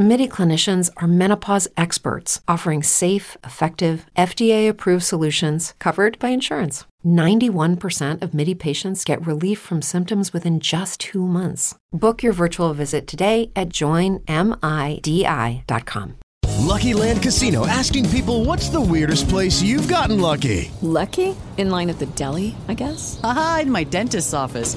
MIDI clinicians are menopause experts offering safe, effective, FDA approved solutions covered by insurance. 91% of MIDI patients get relief from symptoms within just two months. Book your virtual visit today at joinmidi.com. Lucky Land Casino asking people what's the weirdest place you've gotten lucky? Lucky? In line at the deli, I guess? Aha, in my dentist's office.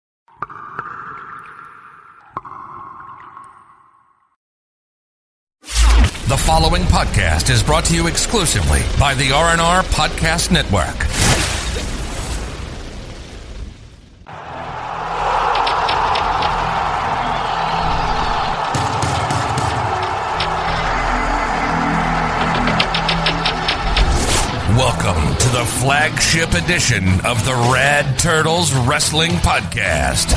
The following podcast is brought to you exclusively by the R&R Podcast Network. Welcome to the flagship edition of the Rad Turtles Wrestling Podcast.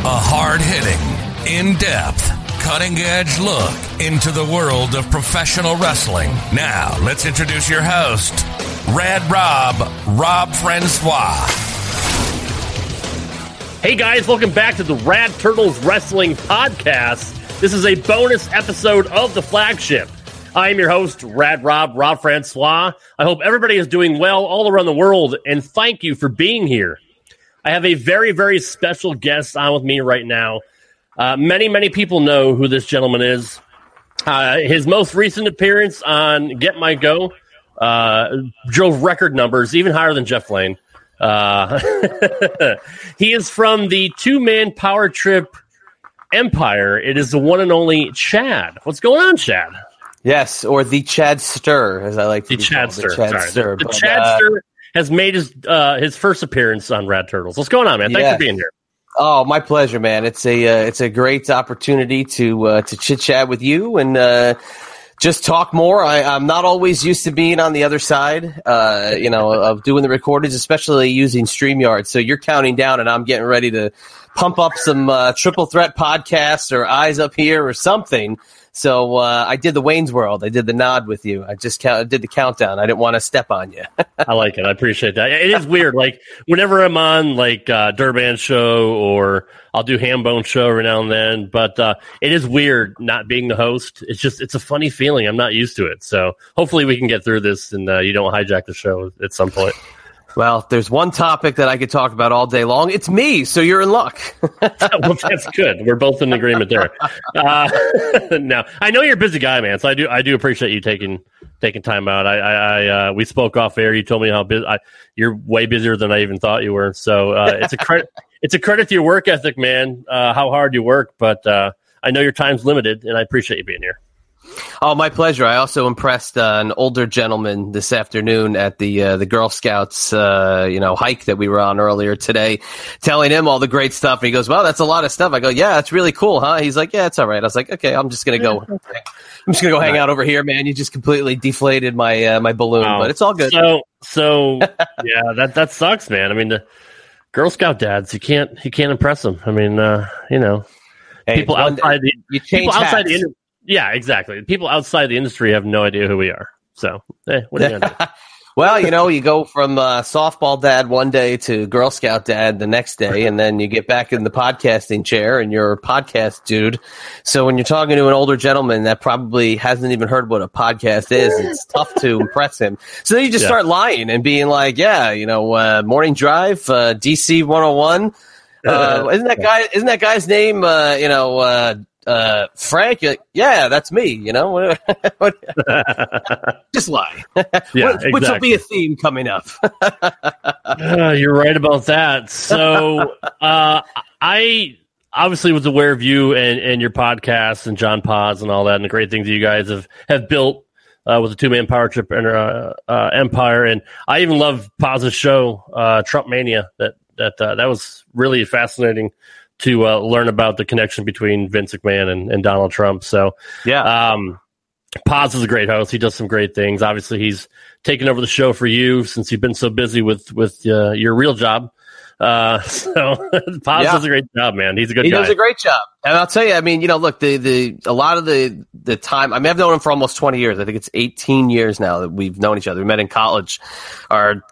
A hard hitting, in depth, cutting edge look into the world of professional wrestling. Now, let's introduce your host, Rad Rob, Rob Francois. Hey guys, welcome back to the Rad Turtles Wrestling Podcast. This is a bonus episode of the flagship. I am your host, Rad Rob, Rob Francois. I hope everybody is doing well all around the world, and thank you for being here. I have a very, very special guest on with me right now. Uh, many, many people know who this gentleman is. Uh, his most recent appearance on Get My Go uh, drove record numbers, even higher than Jeff Lane. Uh, he is from the two man power trip empire. It is the one and only Chad. What's going on, Chad? Yes, or the Chad Stir, as I like to The called, Chadster. The Chad Sorry. Stir. The But, uh, Chadster has made his uh, his first appearance on Rad Turtles. What's going on, man? Thanks Yeah. for being here. Oh, my pleasure, man. It's a uh, it's a great opportunity to uh, to chit chat with you and uh, just talk more. I, I'm not always used to being on the other side, uh, you know, of doing the recordings, especially using Streamyard. So you're counting down, and I'm getting ready to pump up some uh, triple threat podcasts or eyes up here or something. So uh, I did the Wayne's World. I did the nod with you. I just count, did the countdown. I didn't want to step on you. I like it. I appreciate that. It is weird. Like whenever I'm on like uh, Durban show or I'll do Hambone show every now and then, but uh, it is weird not being the host. It's just it's a funny feeling. I'm not used to it. So hopefully we can get through this and uh, you don't hijack the show at some point. Well, there's one topic that I could talk about all day long, it's me. So you're in luck. well, that's good. We're both in agreement there. Uh, now I know you're a busy guy, man. So I do I do appreciate you taking taking time out. I, I, I uh, we spoke off air. You told me how busy you're. Way busier than I even thought you were. So uh, it's a credit. it's a credit to your work ethic, man. Uh, how hard you work, but uh, I know your time's limited, and I appreciate you being here. Oh, my pleasure. I also impressed uh, an older gentleman this afternoon at the uh, the Girl Scouts, uh, you know, hike that we were on earlier today, telling him all the great stuff. And he goes, "Well, that's a lot of stuff." I go, "Yeah, that's really cool, huh?" He's like, "Yeah, it's all right." I was like, "Okay, I'm just gonna go. I'm just gonna go hang out over here, man. You just completely deflated my uh, my balloon, Wow. but it's all good." So, so yeah, that that sucks, man. I mean, the Girl Scout dads, you can't you can't impress them. I mean, uh, you know, Hey, people outside the you change people outside the hats. industry. Yeah, exactly. People outside the industry have no idea who we are. So, eh, what are you gonna do? Well, you know, you go from uh, softball dad one day to Girl Scout dad the next day, and then you get back in the podcasting chair and you're a podcast dude. So when you're talking to an older gentleman that probably hasn't even heard what a podcast is, it's tough to impress him. So then you just Yeah. start lying and being like, yeah, you know, uh, morning drive, uh, DC 101. Uh, isn't that guy, isn't that guy's name, uh, you know, uh, Frank? Like, yeah, that's me, you know, just lie. Yeah, which, which will be a theme coming up. Uh, you're right about that. So, uh, I obviously was aware of you and, and your podcast and John Paz and all that, and the great things that you guys have have built uh, with the two man power trip and, uh, uh, empire. And I even love Paz's show, uh, Trump Mania, that that uh, that was really fascinating to uh, learn about the connection between Vince McMahon and, and Donald Trump. So Yeah. um, Paz is a great host. He does some great things. Obviously, he's taken over the show for you since you've been so busy with with uh, your real job. Uh, so Paz Yeah. does a great job, man. He's a good he guy. does a great job. And I'll tell you, I mean, you know, look, the the a lot of the the time. I mean, I've known him for almost twenty years. I think it's eighteen years now that we've known each other. We met in college, our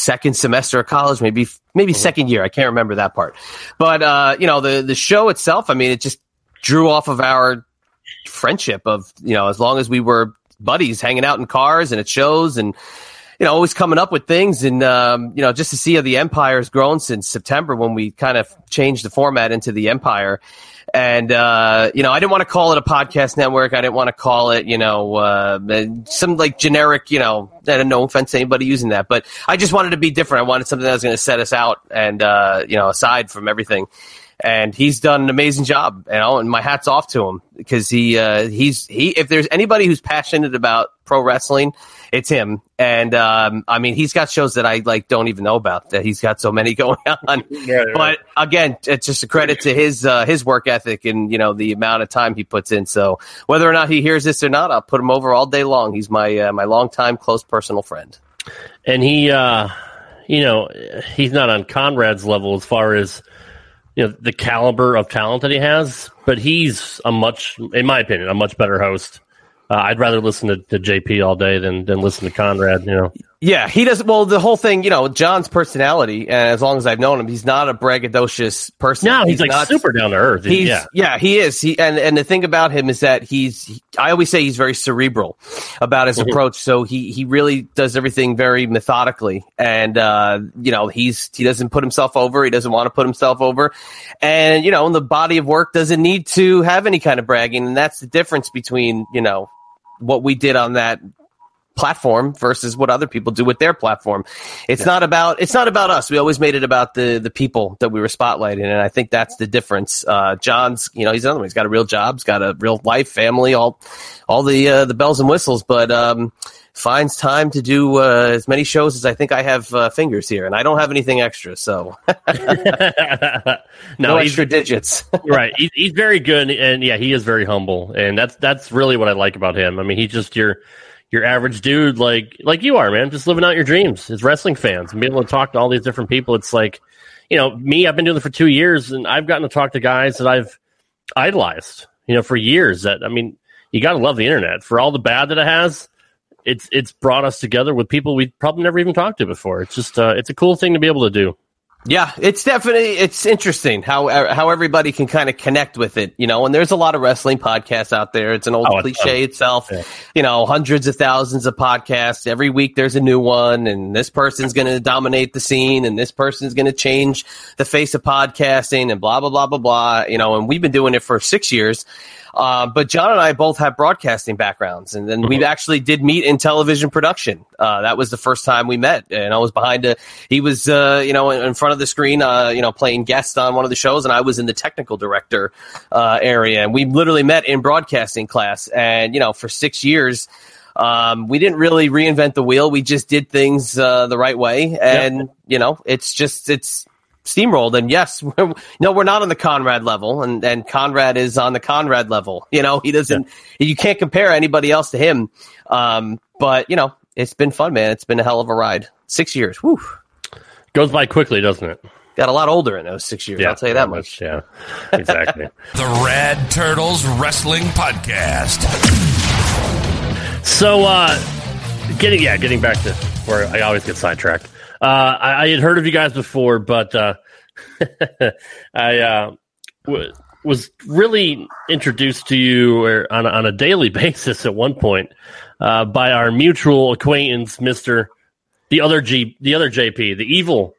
second semester of college, maybe maybe second year. I can't remember that part. But uh, you know, the the show itself. I mean, it just drew off of our friendship of you know, as long as we were buddies, hanging out in cars and at shows and you know, always coming up with things and, um, you know, just to see how the empire has grown since September when we kind of changed the format into the empire. And, uh, you know, I didn't want to call it a podcast network. I didn't want to call it, you know, uh, some like generic, you know, no offense to anybody using that, but I just wanted to be different. I wanted something that was going to set us out and, uh, you know, aside from everything and he's done an amazing job. You know, and my hats off to him because he uh, he's he. If there's anybody who's passionate about pro wrestling, it's him. And um, I mean, he's got shows that I like don't even know about. That he's got so many going on. But again, it's just a credit to his uh, his work ethic and you know the amount of time he puts in. So whether or not he hears this or not, I'll put him over all day long. He's my uh, my longtime close personal friend. and he uh you know he's not on conrad's level as far as you know the caliber of talent that he has but he's a much in my opinion a much better host. Uh, i'd rather listen to, to jp all day than than listen to conrad you know Yeah, he does. Well, the whole thing, you know, John's personality, and as long as I've known him, he's not a braggadocious person. no he's, like not- super down to earth He's, yeah yeah. he is. He and and the thing about him is that he's. he- I always say he's very cerebral about his Mhm. approach. So he he really does everything very methodically, and uh, you know he's he doesn't put himself over. He doesn't want to put himself over, and you know the body of work doesn't need to have any kind of bragging, and that's the difference between you know what we did on that platform versus what other people do with their platform. It's not about it's not about us. We always made it about the the people that we were spotlighting, and I think that's the difference. Uh, John's, you know, he's another one. He's got a real job, he's got a real life, family, all all the uh, the bells and whistles, but um, finds time to do uh, as many shows as I think I have uh, fingers here, and I don't have anything extra, so no, no he's extra digits. right. He's, he's very good, and yeah, he is very humble, and that's that's really what I like about him. I mean, he's just your your average dude, like like you are, man, just living out your dreams as wrestling fans and being able to talk to all these different people. It's like, you know, me. I've been doing it for two years, and I've gotten to talk to guys that I've idolized, you know, for years. That I mean, you got to love the internet for all the bad that it has. It's it's brought us together with people we probably never even talked to before. It's just uh, it's a cool thing to be able to do. Yeah, it's definitely it's interesting how how everybody can kind of connect with it, you know. And there's a lot of wrestling podcasts out there. It's an old Oh, cliche itself, Yeah. you know. Hundreds of thousands of podcasts every week. There's a new one, and this person's going to dominate the scene, and this person's going to change the face of podcasting, and blah blah blah blah blah. You know, and we've been doing it for six years. Uh, but John and I both have broadcasting backgrounds, and then we actually did meet in television production. Uh, that was the first time we met, and I was behind a. He was, uh, you know, in, in front of the screen, uh, you know, playing guest on one of the shows, and I was in the technical director uh, area, and we literally met in broadcasting class. And you know, for six years, um, we didn't really reinvent the wheel. We just did things uh, the right way, and you know, it's just it's steamrolled. And yes, we're, no, we're not on the Conrad level, and and Conrad is on the Conrad level. You know, he doesn't. You can't compare anybody else to him. Um, but you know, it's been fun, man. It's been a hell of a ride. Six years. Whew. Goes by quickly, doesn't it? Got a lot older in those six years. Yeah, I'll tell you that very much. Yeah, exactly. The Rad Turtles Wrestling Podcast. so, uh, getting yeah, getting back to where I always get sidetracked. Uh, I, I had heard of you guys before, but uh, I uh, w- was really introduced to you or on a, on a daily basis at one point uh, by our mutual acquaintance, Mister the other G, the other JP, the evil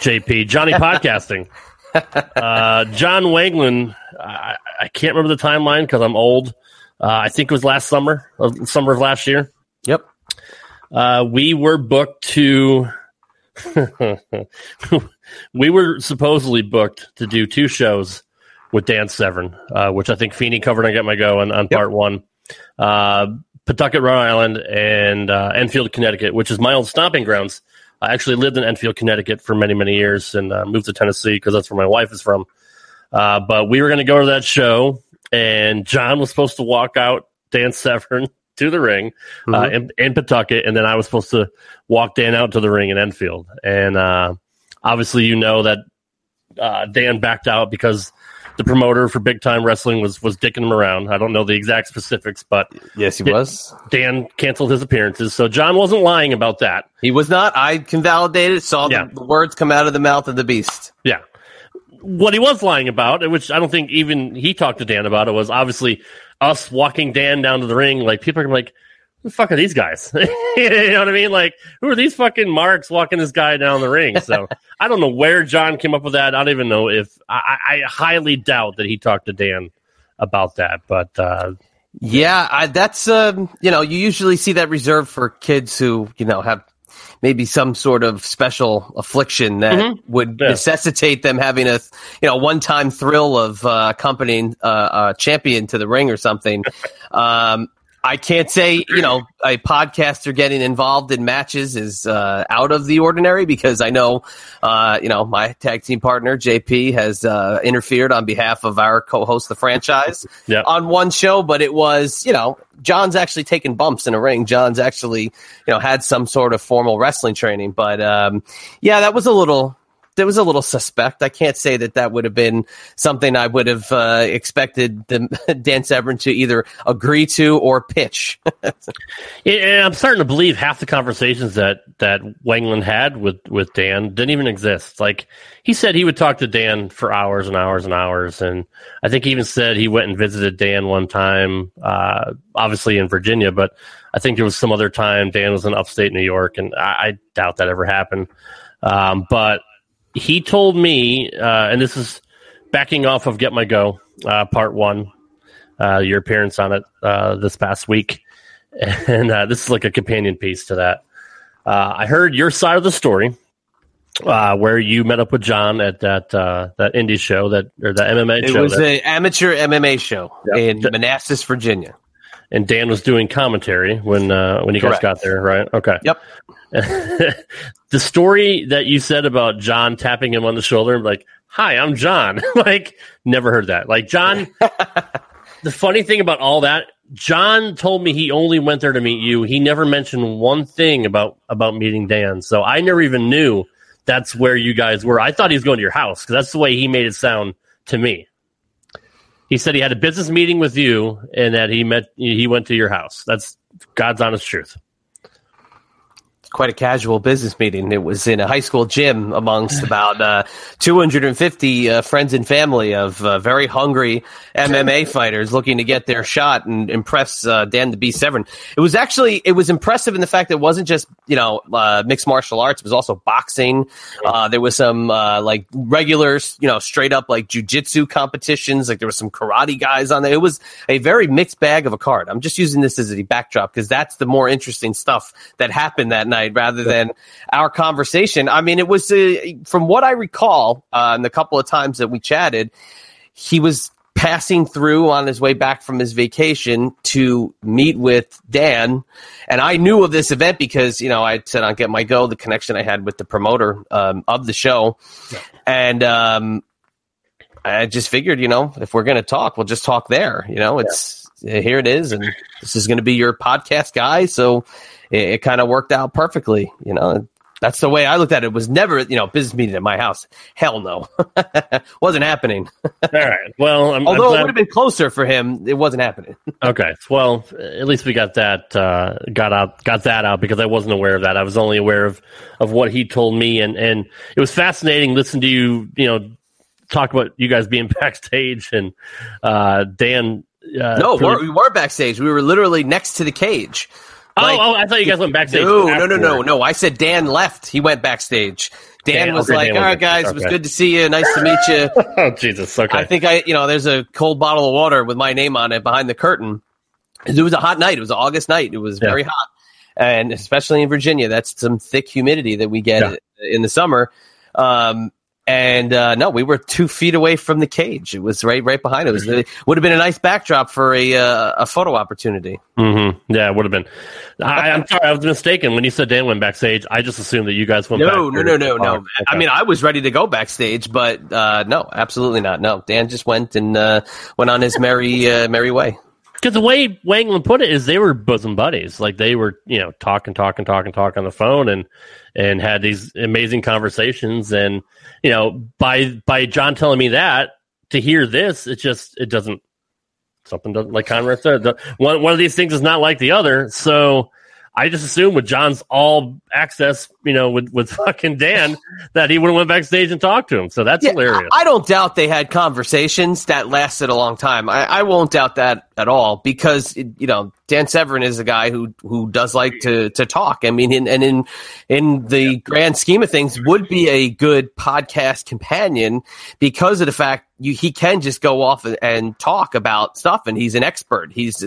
JP, Johnny Podcasting. uh, John Wanglin, I, I can't remember the timeline because I'm old. Uh, I think it was last summer, summer of last year. Yep. Uh, we were booked to. we were supposedly booked to do two shows with Dan Severn, uh, which I think Feeney covered on Get My Go on, on part one. Uh, Pawtucket, Rhode Island, and uh, Enfield, Connecticut, which is my old stomping grounds. I actually lived in Enfield, Connecticut for many, many years and uh, moved to Tennessee because that's where my wife is from. Uh, but we were going to go to that show, and John was supposed to walk out Dan Severn to the ring uh, Mhm. in, in Pawtucket, and then I was supposed to walk Dan out to the ring in Enfield. And uh, obviously, you know that uh, Dan backed out because the promoter for Big Time Wrestling was was dicking him around. I don't know the exact specifics, but Yes, he Yeah. was. Dan canceled his appearances. So John wasn't lying about that. He was not. I can validate it. Saw Yeah. the, the words come out of the mouth of the beast. Yeah. What he was lying about, which I don't think even he talked to Dan about it, was obviously us walking Dan down to the ring. Like people are like, who the fuck are these guys? you know what I mean? Like, who are these fucking marks walking this guy down the ring? So I don't know where John came up with that. I don't even know if I, I highly doubt that he talked to Dan about that. But uh, Yeah, I, that's um, you know you usually see that reserved for kids who you know have maybe some sort of special affliction that Mhm. would Yeah. necessitate them having a you know one time thrill of uh, accompanying uh, a champion to the ring or something. um, I can't say you know a podcaster getting involved in matches is uh, out of the ordinary because I know uh, you know my tag team partner JP has uh, interfered on behalf of our co-host the franchise yeah, on one show, but it was, you know, John's actually taken bumps in a ring. John's actually, you know, had some sort of formal wrestling training. But um, yeah, that was a little. That was a little suspect. I can't say that that would have been something I would have uh, expected the, Dan Severn to either agree to or pitch. and I'm starting to believe half the conversations that that Wangland had with with Dan didn't even exist. Like he said, he would talk to Dan for hours and hours and hours, and I think he even said he went and visited Dan one time, uh, obviously in Virginia, but I think there was some other time Dan was in upstate New York, and I, I doubt that ever happened. Um, but he told me, uh, and this is backing off of Get My Go, uh, part one, uh, your appearance on it uh, this past week and uh, this is like a companion piece to that. Uh, I heard your side of the story, uh, where you met up with John at that uh, that indie show that or the MMA it show, was an amateur MMA show Yep. in Manassas, Virginia. And Dan was doing commentary when uh, when you guys got there, right? Okay. Yep. the story that you said about John tapping him on the shoulder, like, "Hi, I'm John." like, never heard that. Like, John. the funny thing about all that, John told me he only went there to meet you. He never mentioned one thing about about meeting Dan, so I never even knew that's where you guys were. I thought he was going to your house because that's the way he made it sound to me. He said he had a business meeting with you and that he met he went to your house. That's God's honest truth. Quite a casual business meeting. It was in a high school gym amongst about uh, 250 uh, friends and family of uh, very hungry MMA fighters looking to get their shot and impress uh, Dan the B Severn. It was actually it was impressive in the fact that it wasn't just you know uh, mixed martial arts. It was also boxing. Uh, there was some uh, like regular you know straight up like jujitsu competitions. Like there was some karate guys on there. It was a very mixed bag of a card. I'm just using this as a backdrop because that's the more interesting stuff that happened that night rather than our conversation. I mean, it was uh, from what I recall, uh, and the couple of times that we chatted, he was passing through on his way back from his vacation to meet with Dan. And I knew of this event because, you know, I said on Get My Go, the connection I had with the promoter um, of the show. And um, I just figured, you know, if we're going to talk, we'll just talk there. You know, it's here it is. And this is going to be your podcast guy. So it, it kind of worked out perfectly, you know. That's the way I looked at it. It was never, you know, business meeting at my house. Hell no. wasn't happening. All right. Well, I'm, Although I'm it would have been closer for him, it wasn't happening. Okay. Well, at least we got that uh, got out got that out because I wasn't aware of that. I was only aware of of what he told me, and and it was fascinating listening to you. You know, talk about you guys being backstage and uh, Dan. Uh, no, really- we were backstage. We were literally next to the cage. Oh, like- oh, I thought you guys went backstage. No, no, no, no, no. I said Dan left. He went backstage. Dan, Dan- was okay, like, Dan "All right, guys, it was good to see you. Nice to meet you." Oh Jesus. Okay. I think I, you know, there's a cold bottle of water with my name on it behind the curtain. It was a hot night. It was an August night. It was Yeah. very hot, and especially in Virginia, that's some thick humidity that we get Yeah. in the summer. Um, And uh, no, we were two feet away from the cage. It was right right behind. It was it would have been a nice backdrop for a uh, a photo opportunity. Mm-hmm. Yeah, it would have been. I, I'm sorry, I was mistaken when you said Dan went backstage. I just assumed that you guys went. No, back no, no, no, no. talk. I mean, I was ready to go backstage, but uh, no, absolutely not. No, Dan just went and uh, went on his merry uh, merry way. Because the way Wangland put it is they were bosom buddies. Like they were, you know, talking, talking, talking, talking on the phone and and had these amazing conversations. And, you know, by by John telling me that, to hear this, it just it doesn't something doesn't like Conrad said. The, one one of these things is not like the other. So I just assume with John's all access, you know, with, with fucking Dan, that he would have went backstage and talked to him. So that's Yeah, hilarious. I don't doubt they had conversations that lasted a long time. I, I won't doubt that at all because you know Dan Severin is a guy who who does like to to talk. I mean, in, and in in the grand scheme of things, would be a good podcast companion because of the fact you, he can just go off and, and talk about stuff, and he's an expert. He's,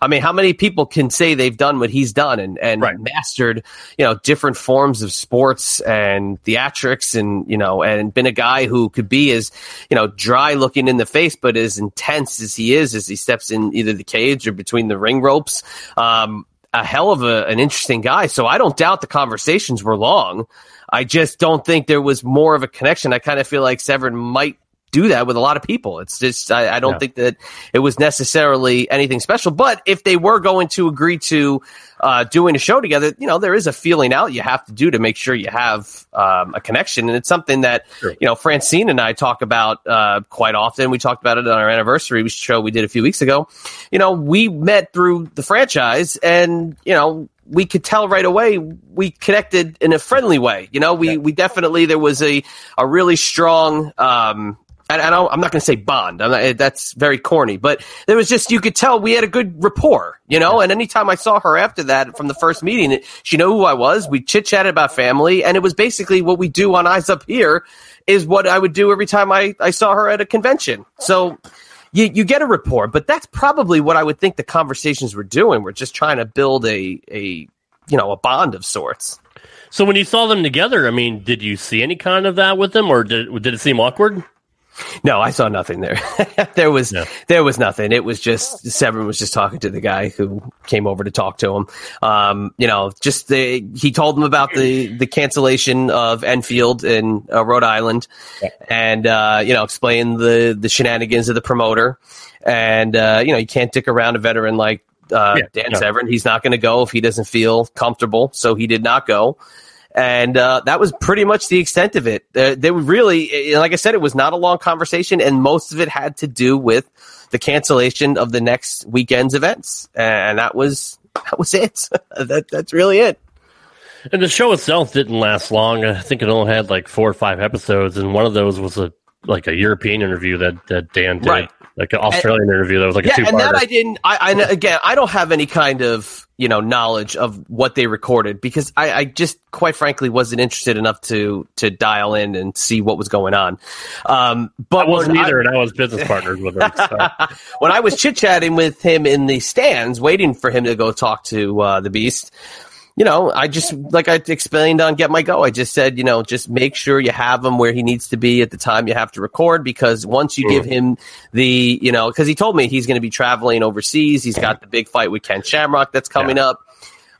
I mean, how many people can say they've done what he's done and and Right. mastered you know different forms of sports and theatrics and you know and been a guy who could be as you know dry looking in the face but as intense as he is as he steps in either the cage or between the ring ropes um a hell of a, an interesting guy. So i don't doubt the conversations were long. I just don't think there was more of a connection. I kind of feel like severin might do that with a lot of people. It's just I, I don't Yeah. think that it was necessarily anything special. But if they were going to agree to uh, doing a show together, you know, there is a feeling out you have to do to make sure you have um, a connection, and it's something that Sure. you know Francine and I talk about uh, quite often. We talked about it on our anniversary show we did a few weeks ago. You know, we met through the franchise, and you know we could tell right away we connected in a friendly way. You know, we we definitely there was a a really strong. Um, and I don't, I'm not going to say bond. I'm not, eh, that's very corny, but there was just you could tell we had a good rapport, you know. And anytime I saw her after that from the first meeting, she knew who I was. We chit chatted about family, and it was basically what we do on Eyes Up Here is what I would do every time I, I saw her at a convention. So you, you get a rapport, but that's probably what I would think the conversations were doing. We're just trying to build a a you know a bond of sorts. So when you saw them together, I mean, did you see any kind of that with them, or did did it seem awkward? No, I saw nothing there. there was Yeah. there was nothing. It was just Severin was just talking to the guy who came over to talk to him. Um, you know, just the he told him about the the cancellation of Enfield in uh, Rhode Island, and uh, you know, explain the the shenanigans of the promoter, and uh, you know, you can't dick around a veteran like uh, Yeah, Dan no. Severin. He's not going to go if he doesn't feel comfortable, so he did not go and uh, that was pretty much the extent of it. Uh, they were really, uh, like I said, it was not a long conversation, and most of it had to do with the cancellation of the next weekend's events, and that was that was it. that that's really it. And the show itself didn't last long. I think it only had like four or five episodes, and one of those was a like a European interview that, that Dan did, Right. Like an Australian interview that was like a Yeah, two and that I didn't. I, I again, I don't have any kind of you know knowledge of what they recorded because I, I just quite frankly wasn't interested enough to to dial in and see what was going on. Um, but I wasn't either, and I was business partners with him. So. when I was chit chatting with him in the stands, waiting for him to go talk to uh, the Beast, you know, I just like I explained on Get My Go. I just said, you know, just make sure you have him where he needs to be at the time you have to record because once you give him the, you know, because he told me he's going to be traveling overseas. He's got the big fight with Ken Shamrock that's coming up.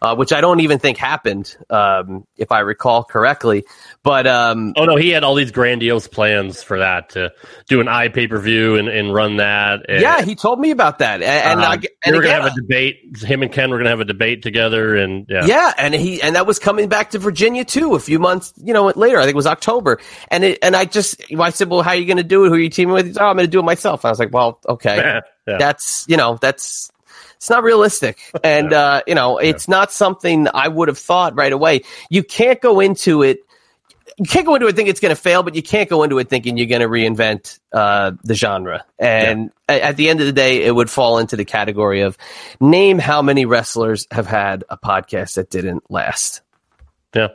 Uh, which I don't even think happened, um, if I recall correctly. But um, Oh no, he had all these grandiose plans for that to do an eye pay per view and, and run that. And, yeah, he told me about that, and, and, we and were gonna have a debate. Him and Ken were gonna have a debate together, and yeah, Yeah, and he and that was coming back to Virginia too. A few months, you know, later. I think it was October. And it, and I just I said, well, how are you going to do it? Who are you teaming with? He said, oh, I'm going to do it myself. I was like, well, okay, Yeah. that's you know that's it's not realistic, and uh, you know it's not something I would have thought right away. You can't go into it. You can't go into it thinking it's going to fail, but you can't go into it thinking you're going to reinvent uh, the genre. And a- at the end of the day, it would fall into the category of name how many wrestlers have had a podcast that didn't last. yeah,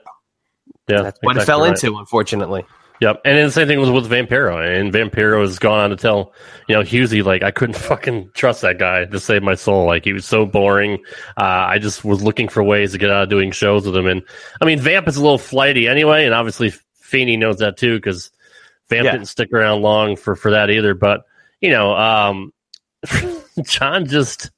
yeah. That's what it fell right. into, unfortunately. Yep, and then the same thing was with Vampiro, and Vampiro has gone on to tell you know Husey like I couldn't fucking trust that guy to save my soul. Like he was so boring. Uh, I just was looking for ways to get out of doing shows with him, and I mean Vamp is a little flighty anyway, and obviously Feeney knows that too because Vamp Yeah. didn't stick around long for for that either. But you know, um, John just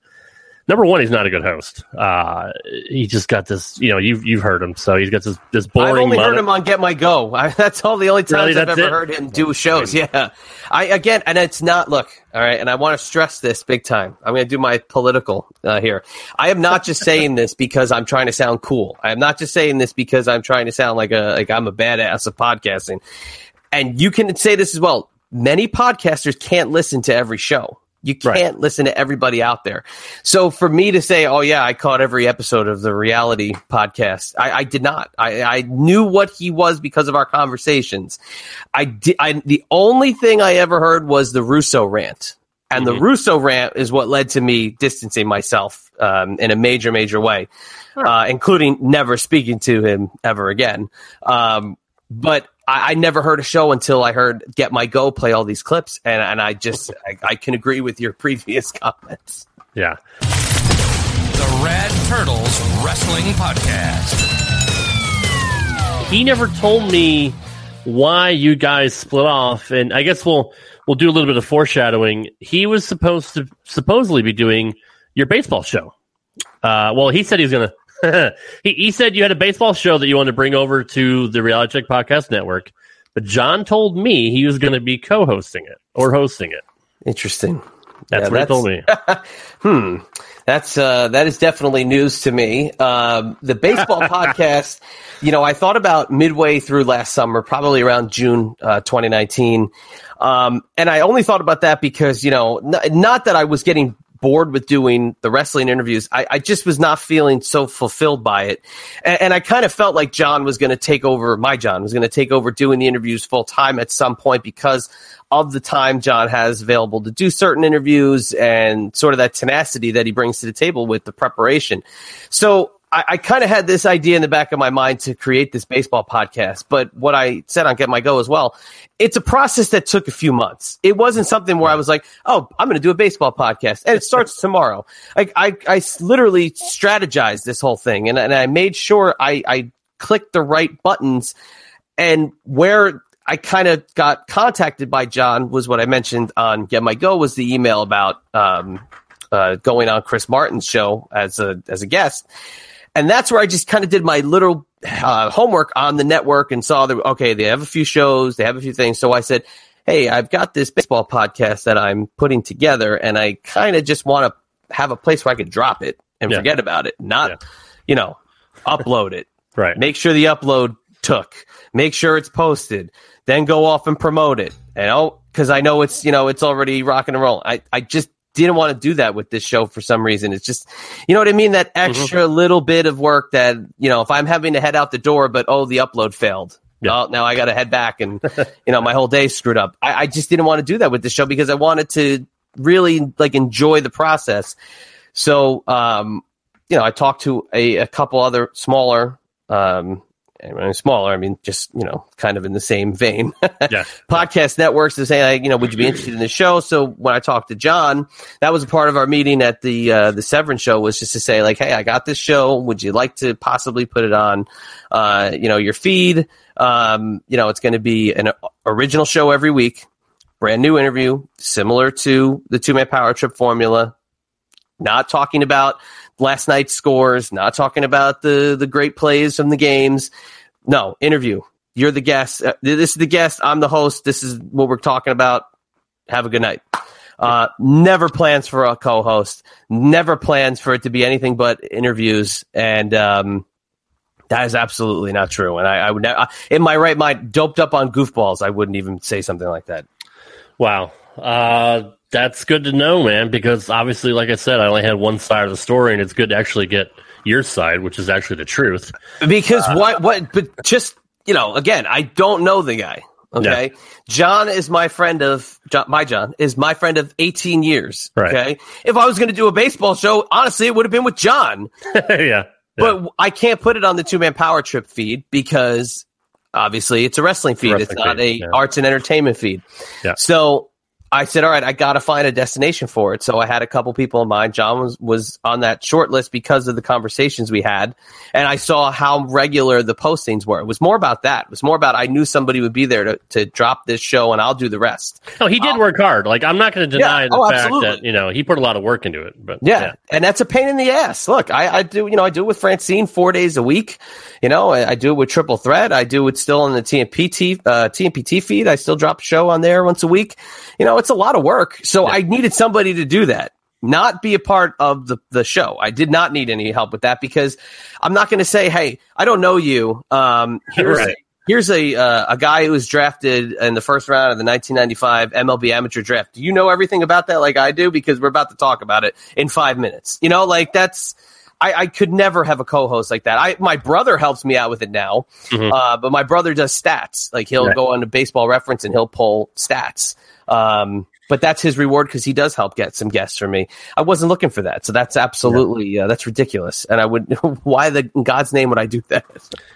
number one, he's not a good host. Uh, he just got this. You know, you've you've heard him, so he's got this this boring. I've only heard him on Get My Go. I, that's all the only times Really, I've ever it? heard him do shows. Yeah, I again, and it's not. Look, all right, and I want to stress this big time. I'm going to do my political uh, here. I am not just saying this because I'm trying to sound cool. I am not just saying this because I'm trying to sound like a like I'm a badass of podcasting. And you can say this as well. Many podcasters can't listen to every show. You can't listen to everybody out there. So for me to say, "Oh yeah, I caught every episode of the reality podcast," I, I did not. I, I knew what he was because of our conversations. I did. I, the only thing I ever heard was the Russo rant, and the Russo rant is what led to me distancing myself um, in a major, major way, uh, including never speaking to him ever again. Um, but I, I never heard a show until I heard Get My Go play all these clips, and, and I just I, I can agree with your previous comments. Yeah. The Rad Turtles Wrestling Podcast. he never told me why you guys split off and i guess we'll we'll do a little bit of foreshadowing he was supposed to supposedly be doing your baseball show uh, well he said he was gonna he, he said you had a baseball show that you wanted to bring over to the reality check podcast network but john told me he was going to be co-hosting it or hosting it Interesting. that's Yeah, what he told me Hmm. That's uh, that is definitely news to me. Um, the baseball podcast, you know, I thought about midway through last summer, probably around June uh, 2019, um, and I only thought about that because you know, n- not that I was getting bored with doing the wrestling interviews. I, I just was not feeling so fulfilled by it, and, and I kind of felt like John was going to take over. My John was going to take over doing the interviews full time at some point because of the time John has available to do certain interviews and sort of that tenacity that he brings to the table with the preparation. So I, I kind of had this idea in the back of my mind to create this baseball podcast. But what I said on Get My Go as well, it's a process that took a few months. It wasn't something where I was like, oh, I'm going to do a baseball podcast and it starts tomorrow. I, I literally strategized this whole thing and, and I made sure I, I clicked the right buttons and where I kind of got contacted by John was what I mentioned on Get My Go was the email about um, uh, going on Chris Martin's show as a as a guest, and that's where I just kind of did my little uh, homework on the network and saw that okay they have a few shows, they have a few things. So I said, hey, I've got this baseball podcast that I'm putting together, and I kind of just want to have a place where I could drop it and Yeah. forget about it, not Yeah. you know upload it right make sure the upload took make sure it's posted then go off and promote it and oh because i know it's you know it's already rocking and roll i i just didn't want to do that with this show for some reason. It's just you know what i mean? That extra little bit of work that you know if i'm having to head out the door but oh the upload failed. Yeah. oh, now i gotta head back and you know my whole day's screwed up. I, I just didn't want to do that with the show because i wanted to really like enjoy the process. So, um, you know, I talked to a, a couple other smaller, um, when I mean smaller, I mean just you know, kind of in the same vein. yeah Podcast networks to say, like, you know, would you be interested in the show? So when I talked to John, that was a part of our meeting at the uh, the Severin show was just to say, like, hey, I got this show. Would you like to possibly put it on, uh, you know, your feed? Um, you know, it's going to be an original show every week, brand new interview, similar to the two man power trip formula not talking about last night's scores, not talking about the the great plays from the games. No, interview. You're the guest. Uh, this is the guest. I'm the host. This is what we're talking about. Have a good night. Uh, never plans for a co-host. Never plans for it to be anything but interviews. And um, that is absolutely not true. And I, I would, ne- in my right mind, doped up on goofballs, I wouldn't even say something like that. Wow. Uh, that's good to know, man, because obviously, like I said, I only had one side of the story, and it's good to actually get your side, which is actually the truth. Because uh, what what but just you know again I don't know the guy. Okay, John is my friend of John, my John is my friend of 18 years. Right. Okay, if I was going to do a baseball show, honestly, it would have been with John. yeah. But I can't put it on the two man power trip feed because obviously it's a wrestling feed. It's, wrestling not feed, a yeah. arts and entertainment feed. Yeah. So I said, all right, I got to find a destination for it. So I had a couple people in mind. John was, was on that short list because of the conversations we had. And I saw how regular the postings were. It was more about that. It was more about I knew somebody would be there to, to drop this show and I'll do the rest. No, he did work hard. Like I'm not going to deny Yeah. the Oh, fact absolutely. that you know he put a lot of work into it. But Yeah. And that's a pain in the ass. Look, I, I do, you know, I do it with Francine four days a week. You know, I, I do it with Triple Threat. I do it still on the TMPT, uh, TMPT feed. I still drop a show on there once a week. You know, it's a lot of work. So I needed somebody to do that, not be a part of the, the show. I did not need any help with that because I'm not going to say, Hey, I don't know you. Um, here's, Right. here's a, uh, a guy who was drafted in the first round of the 1995 MLB amateur draft. Do you know everything about that like I do? Because we're about to talk about it in five minutes. You know, like that's, I, I could never have a co-host like that. I, my brother helps me out with it now, uh, but my brother does stats. Like he'll Right. go on to baseball reference and he'll pull stats. Um, but that's his reward because he does help get some guests for me. I wasn't looking for that, so that's absolutely uh, that's ridiculous. And I would, why the in God's name would I do that?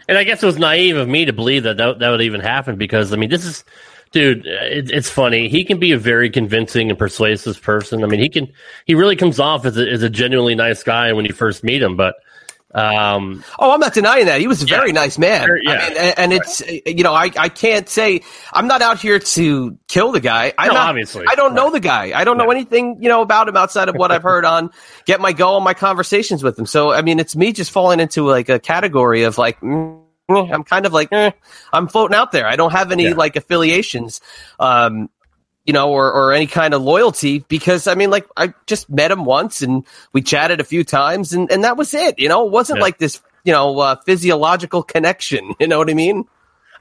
And I guess it was naive of me to believe that that, that would even happen because I mean, this is, dude, it, it's funny. He can be a very convincing and persuasive person. I mean, he can, he really comes off as a, as a genuinely nice guy when you first meet him. But, um, Oh, I'm not denying that. He was a very nice man. Very- yeah. I mean, and, and it's you know, I, I can't say I'm not out here to kill the guy. I'm No, not, obviously. I don't know the guy. I don't know anything you know about him outside of what I've heard on Get My Go on my conversations with him. So I mean, it's me just falling into like a category of like. mm, I'm kind of like eh, I'm floating out there. I don't have any Yeah. like affiliations. Um, you know, or, or any kind of loyalty because I mean, like, I just met him once and we chatted a few times and, and that was it. You know, it wasn't Yeah. like this, you know, uh, physiological connection. You know what I mean?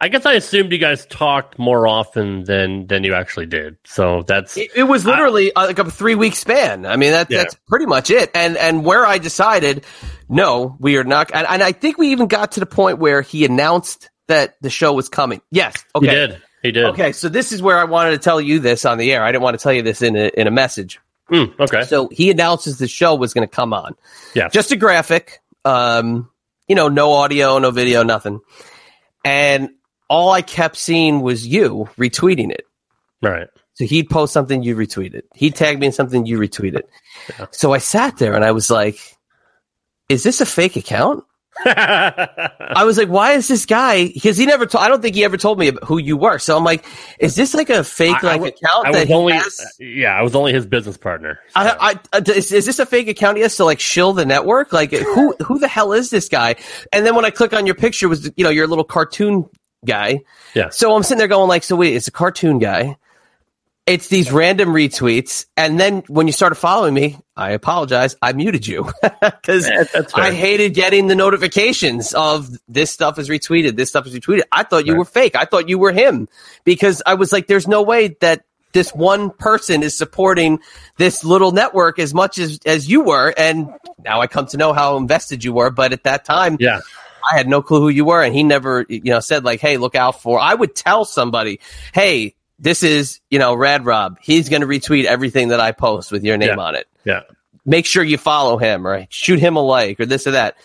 I guess I assumed you guys talked more often than than you actually did. So that's It, it was literally uh, like a three week span. I mean, that, Yeah. that's pretty much it. And, and where I decided, no, we are not. And, and I think we even got to the point where he announced that the show was coming. Yes. Okay. He did. Okay. So this is where I wanted to tell you this on the air. I didn't want to tell you this in a, in a message. Mm, okay. So he announces the show was going to come on. Yeah. Just a graphic. Um, you know, no audio, no video, nothing. And all I kept seeing was you retweeting it. right. So he'd post something, you retweet it. He'd tag me in something, you retweet it. So I sat there and I was like, is this a fake account? I was like, why is this guy? Because he never told, I don't think he ever told me who you were. So I'm like, is this like a fake I- I like wa- account I that was he only yeah, I was only his business partner. I, I, uh, is, is this a fake account he has to like shill the network? Like who who the hell is this guy? And then when I click on your picture was you know your little cartoon guy. Yeah. So I'm sitting there going like, so wait, it's a cartoon guy. It's these random retweets, and then when you started following me, I apologize. I muted you because Yeah, that's fair. I hated getting the notifications of this stuff is retweeted, this stuff is retweeted. I thought you Right. were fake. I thought you were him because I was like, there's no way that this one person is supporting this little network as much as as you were. And now I come to know how invested you were. But at that time, Yeah. I had no clue who you were, and he never, you know, said like, "Hey, look out for." I would tell somebody, "Hey, this is, you know, Rad Rob. He's going to retweet everything that I post with your name Yeah. on it. Yeah. Make sure you follow him or shoot him a like or this or that."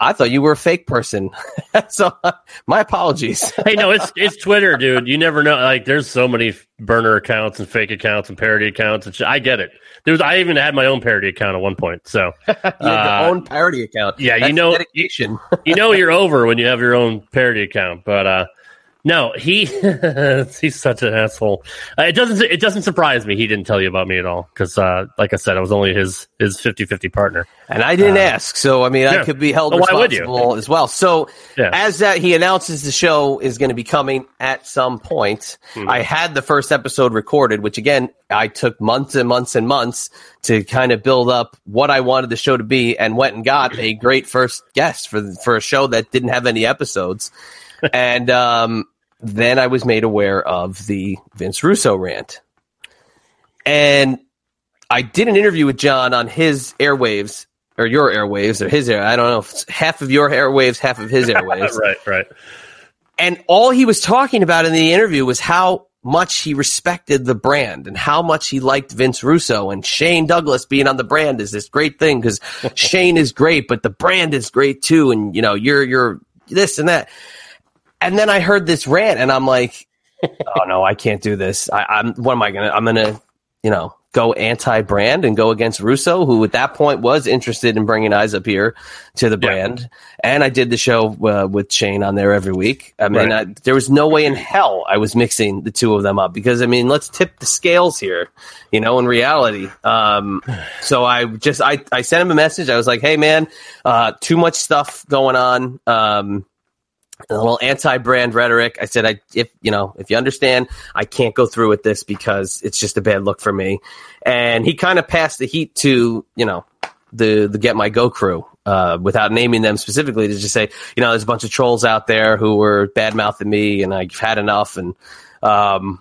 I thought you were a fake person, so my apologies. hey, no, it's it's Twitter, dude. You never know. Like, there's so many burner accounts and fake accounts and parody accounts. And shit. I get it. There's, I even had my own parody account at one point. So, You uh, your own parody account. yeah, you know- dedication. you know you're over when you have your own parody account. But uh no, he he's such an asshole. Uh, it doesn't it doesn't surprise me he didn't tell you about me at all because uh like I said, I was only his his 50-50 partner. And I didn't ask, so I mean, I Uh, could be held Well, why would you? responsible as well. So, Yeah. as that he announces the show is going to be coming at some point, Hmm. I had the first episode recorded, which again I took months and months and months to kind of build up what I wanted the show to be, and went and got a great first guest for for a show that didn't have any episodes, and um, then I was made aware of the Vince Russo rant, and I did an interview with John on his airwaves or your airwaves or his air. I don't know if it's half of your airwaves, half of his airwaves. right, right. And all he was talking about in the interview was how much he respected the brand and how much he liked Vince Russo and Shane Douglas being on the brand is this great thing because Shane is great, but the brand is great too. And you know, you're, you're this and that. And then I heard this rant and I'm like, oh no, I can't do this. I, I'm, what am I going to, I'm going to you know, go anti-brand and go against Russo, who at that point was interested in bringing eyes up here to the brand. And I did the show uh, with Shane on there every week. I mean, Right. I, there was no way in hell I was mixing the two of them up because I mean, let's tip the scales here, you know, in reality. Um, so I just I I sent him a message. I was like, hey man, uh, too much stuff going on. Um, a little anti-brand rhetoric. I said, I if you know if you understand, I can't go through with this because it's just a bad look for me. And he kind of passed the heat to you know the the Get My Go crew uh, without naming them specifically to just say, you know, there's a bunch of trolls out there who were bad mouthing me, and I've had enough, and um,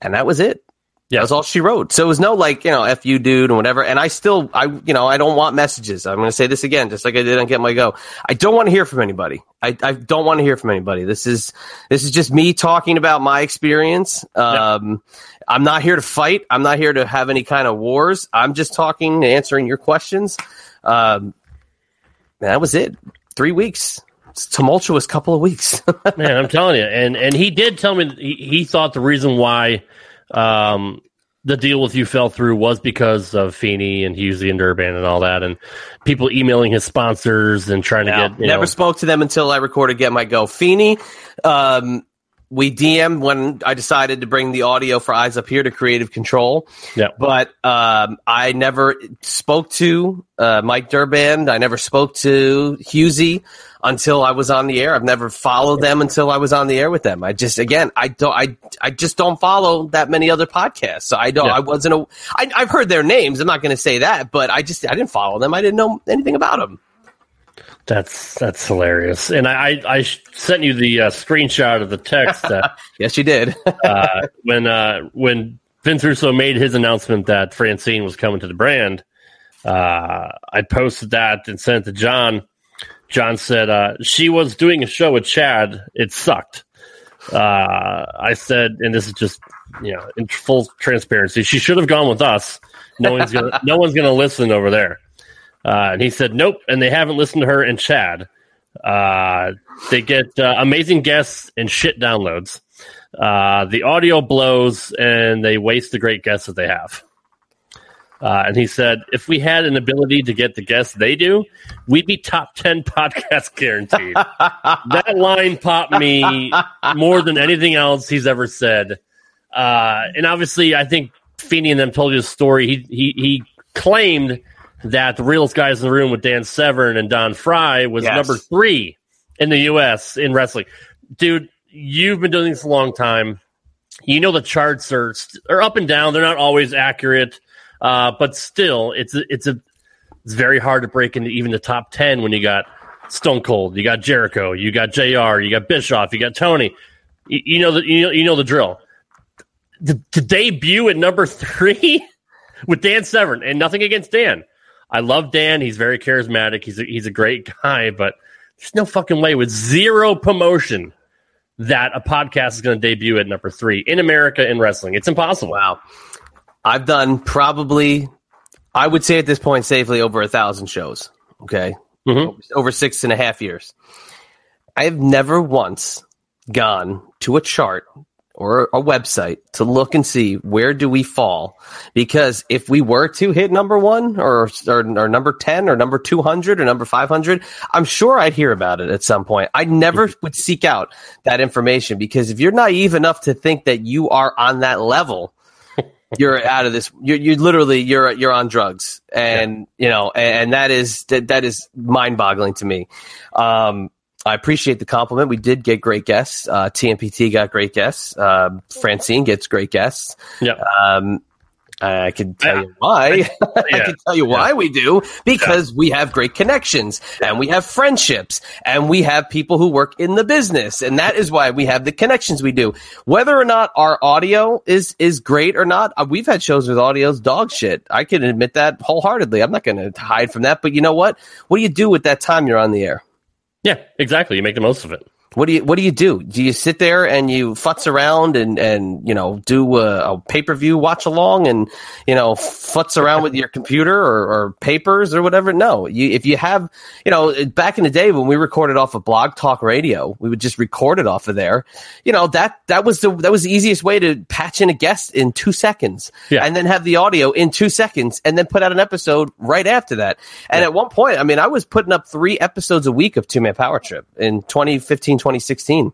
and that was it. Yeah. That was all she wrote. So it was no like, you know, F you dude and whatever. And I still, I, you know, I don't want messages. I'm going to say this again, just like I did on Get My Go. I don't want to hear from anybody. I, I don't want to hear from anybody. This is, this is just me talking about my experience. Um, I'm not here to fight. I'm not here to have any kind of wars. I'm just talking, answering your questions. Um, that was it. Three weeks. Tumultuous couple of weeks. Man, I'm telling you, and and he did tell me he, he thought the reason why um, the deal with you fell through was because of Feeney and Husey and Durban and all that, and people emailing his sponsors and trying to get you never know, spoke to them until I recorded Get My Go. Feeney, um, we DM'd when I decided to bring the audio for Eyes Up Here to Creative Control. Yeah. But um, I never spoke to uh, Mike Durband. I never spoke to Husey until I was on the air. I've never followed them until I was on the air with them. I just, again, I don't, I, I just don't follow that many other podcasts. So I don't, Yeah. I wasn't, a, I, I've heard their names. I'm not going to say that, but I just, I didn't follow them. I didn't know anything about them. That's that's hilarious. And I I, I sent you the uh, screenshot of the text that Yes, you did. uh, when uh, when Vince Russo made his announcement that Francine was coming to the brand. Uh, I posted that and sent it to John. John said uh, she was doing a show with Chad. It sucked. Uh, I said, and this is just you know in full transparency, she should have gone with us. No one's gonna no one's gonna listen over there. Uh, and he said, nope. And they haven't listened to her and Chad. Uh, they get uh, amazing guests and shit downloads. Uh, the audio blows and they waste the great guests that they have. Uh, and he said, if we had an ability to get the guests they do, we'd be top 10 podcast guaranteed. that line popped me more than anything else he's ever said. Uh, and obviously, I think Feeney and them told you the story. He, he, he claimed that the realest guys in the room with Dan Severn and Don Fry was Yes. number three in the U.S. in wrestling. Dude, you've been doing this a long time. You know the charts are are up and down. They're not always accurate, uh, but still, it's it's a it's very hard to break into even the top ten when you got Stone Cold, you got Jericho, you got Jr., you got Bischoff, you got Tony. You, you know the you know, you know the drill. To, to debut at number three with Dan Severn, and nothing against Dan. I love Dan. He's very charismatic. He's a, he's a great guy, but there's no fucking way with zero promotion that a podcast is going to debut at number three in America in wrestling. It's impossible. Wow. I've done probably, I would say at this point safely over a thousand shows. Okay. Mhm. Over six and a half years. I have never once gone to a chart or a website to look and see where do we fall because if we were to hit number one or, or, or number 10 or number 200 or number 500 i'm sure i'd hear about it at some point i never would seek out that information because if you're naive enough to think that you are on that level you're out of this you're, you're literally you're you're on drugs and you know and, and that is that, that is mind-boggling to me um I appreciate the compliment. We did get great guests. Uh, TMPT got great guests. Um Francine gets great guests. Yeah. Um, I can tell Yeah. you why. I Yeah. can tell you why we do because we have great connections and we have friendships and we have people who work in the business and that is why we have the connections we do. Whether or not our audio is is great or not, uh, we've had shows with audio's dog shit. I can admit that wholeheartedly. I'm not going to hide from that. But you know what? What do you do with that time you're on the air? Yeah, exactly. You make the most of it. What do you What do you do? Do you sit there and you futz around and and you know do a, a pay per view watch along and you know futz around with your computer or, or papers or whatever? No, you if you have you know back in the day when we recorded off of Blog Talk Radio, we would just record it off of there. You know that that was the that was the easiest way to patch in a guest in two seconds, Yeah. and then have the audio in two seconds, and then put out an episode right after that. And at one point, I mean, I was putting up three episodes a week of Two Man Power Trip in 2015, 2016.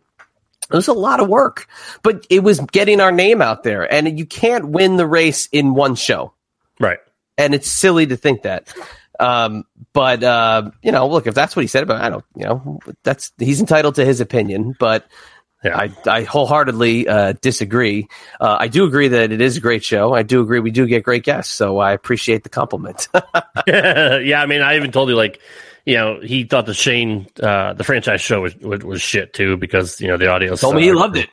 It was a lot of work, but it was getting our name out there. And you can't win the race in one show. Right. And it's silly to think that. Um, but, uh, you know, look, if that's what he said about, I don't, you know, that's, he's entitled to his opinion, but Yeah. I, I wholeheartedly, uh, disagree. Uh, I do agree that it is a great show. I do agree we do get great guests. So I appreciate the compliment. yeah, I mean, I even told you like, you know, he thought the Shane, uh, the franchise show was, was was shit too because you know the audio. Told me he loved it.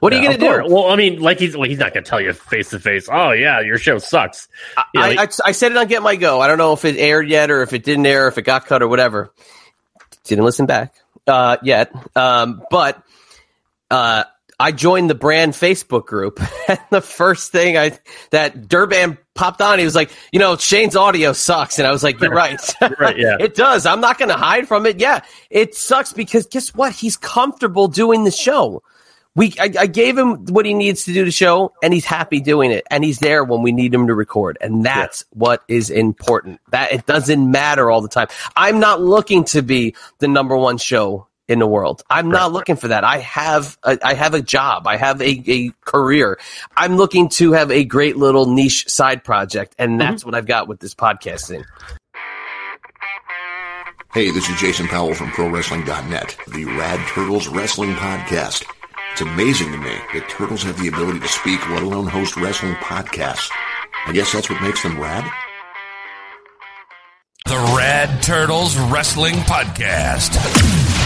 What are you going to do? course. Well, I mean, like he's well, he's not going to tell you face to face. Oh yeah, your show sucks. You know, I, I, I said it on Get My Go. I don't know if it aired yet or if it didn't air, if it got cut or whatever. Didn't listen back uh, yet. Um, but uh, I joined the brand Facebook group, and the first thing I that Durban popped on, he was like, "You know, Shane's audio sucks," and I was like, "You're right, right, yeah. it does. I'm not going to hide from it. Yeah, it sucks because guess what? He's comfortable doing the show." We, I, I gave him what he needs to do the show, and he's happy doing it, and he's there when we need him to record, and that's what is important. That it doesn't matter all the time. I'm not looking to be the number one show in the world. I'm not looking for that. I have a, I have a job. I have a, a career. I'm looking to have a great little niche side project, and mm-hmm. that's what I've got with this podcasting. Hey, this is Jason Powell from ProWrestling.net, the Rad Turtles Wrestling Podcast. It's amazing to me that turtles have the ability to speak, let alone host wrestling podcasts. I guess that's what makes them rad. The Rad Turtles Wrestling Podcast.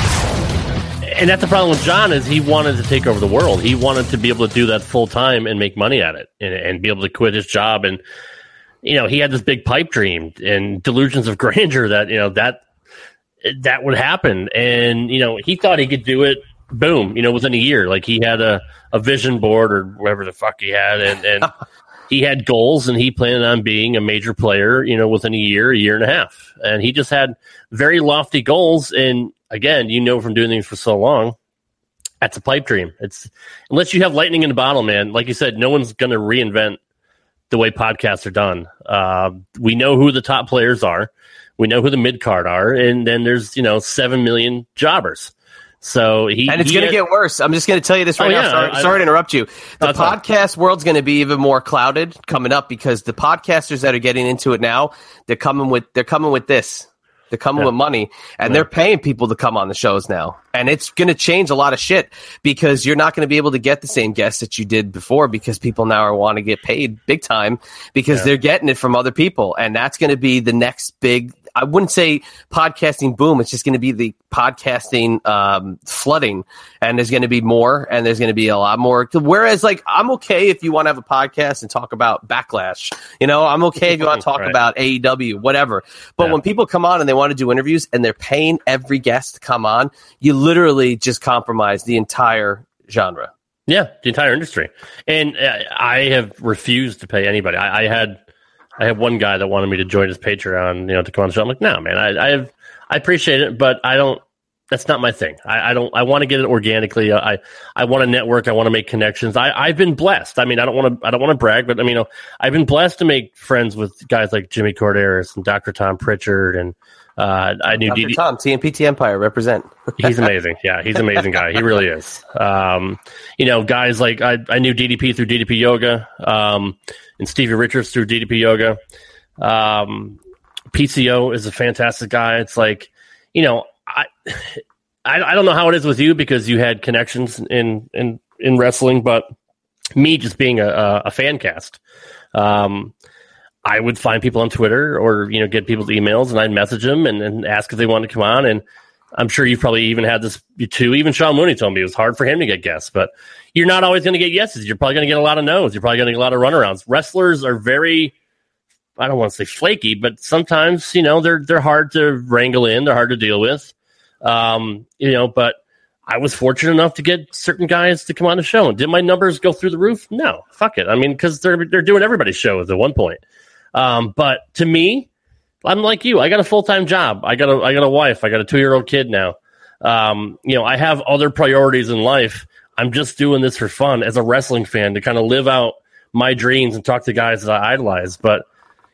And that's the problem with John is he wanted to take over the world. He wanted to be able to do that full time and make money at it, and, and be able to quit his job. And you know, he had this big pipe dream and delusions of grandeur that you know that that would happen. And you know, he thought he could do it. Boom! You know, within a year, like he had a a vision board or whatever the fuck he had, and and. He had goals and he planned on being a major player, you know, within a year, a year and a half. And he just had very lofty goals. And again, you know from doing things for so long, that's a pipe dream. It's unless you have lightning in a bottle, man. Like you said, no one's going to reinvent the way podcasts are done. Uh, we know who the top players are. We know who the mid card are, and then there's you know seven million jobbers. So he And it's going to get worse. I'm just going to tell you this right Oh, now. yeah, Sorry, I- sorry to interrupt you. The fine. podcast world's going to be even more clouded coming up because the podcasters that are getting into it now, they're coming with they're coming with this. They're coming Yeah. with money and they're paying people to come on the shows now. And it's going to change a lot of shit because you're not going to be able to get the same guests that you did before because people now are want to get paid big time because they're getting it from other people. And that's going to be the next big I wouldn't say podcasting boom. It's just going to be the podcasting um, flooding, and there's going to be more, and there's going to be a lot more. Whereas, like, I'm okay if you want to have a podcast and talk about backlash. You know, I'm okay if you want to talk Right. about AEW, whatever. But Yeah. when people come on and they want to do interviews and they're paying every guest to come on, you literally just compromise the entire genre. Yeah, the entire industry. And uh, I have refused to pay anybody. I, I had I had one guy that wanted me to join his Patreon, you know, to come on the show. I'm like, no, man, I, I have I appreciate it, but I don't. That's not my thing. I, I don't. I want to get it organically. Uh, I I want to network. I want to make connections. I I've been blessed. I mean, I don't want to. I don't want to brag, but I mean, I've been blessed to make friends with guys like Jimmy Korderas and Dr. Tom Prichard, and uh, I knew Dr. DD Tom, TMPT Empire, represent. he's amazing. Yeah, he's an amazing guy. He really is. Um, you know, guys like I, I knew DDP through DDP Yoga, um, and Stevie Richards through DDP Yoga. Um, PCO is a fantastic guy. It's like, you know, I, I, I don't know how it is with you because you had connections in in in wrestling, but me just being a, a, a fan cast. Um, I would find people on Twitter or you know get people's emails and I'd message them and, and ask if they wanted to come on. And I'm sure you've probably even had this too. Even Sean Mooney told me it was hard for him to get guests, but you're not always going to get yeses. You're probably going to get a lot of no's. You're probably going to get a lot of runarounds. Wrestlers are very, I don't want to say flaky, but sometimes you know they're they're hard to wrangle in. They're hard to deal with. Um, you know, but I was fortunate enough to get certain guys to come on the show. And did my numbers go through the roof? No, fuck it. I mean, because they're they're doing everybody's shows at one point. Um, but to me, I'm like you. I got a full time job. I got a I got a wife. I got a two year old kid now. Um, you know, I have other priorities in life. I'm just doing this for fun as a wrestling fan to kind of live out my dreams and talk to guys that I idolize. But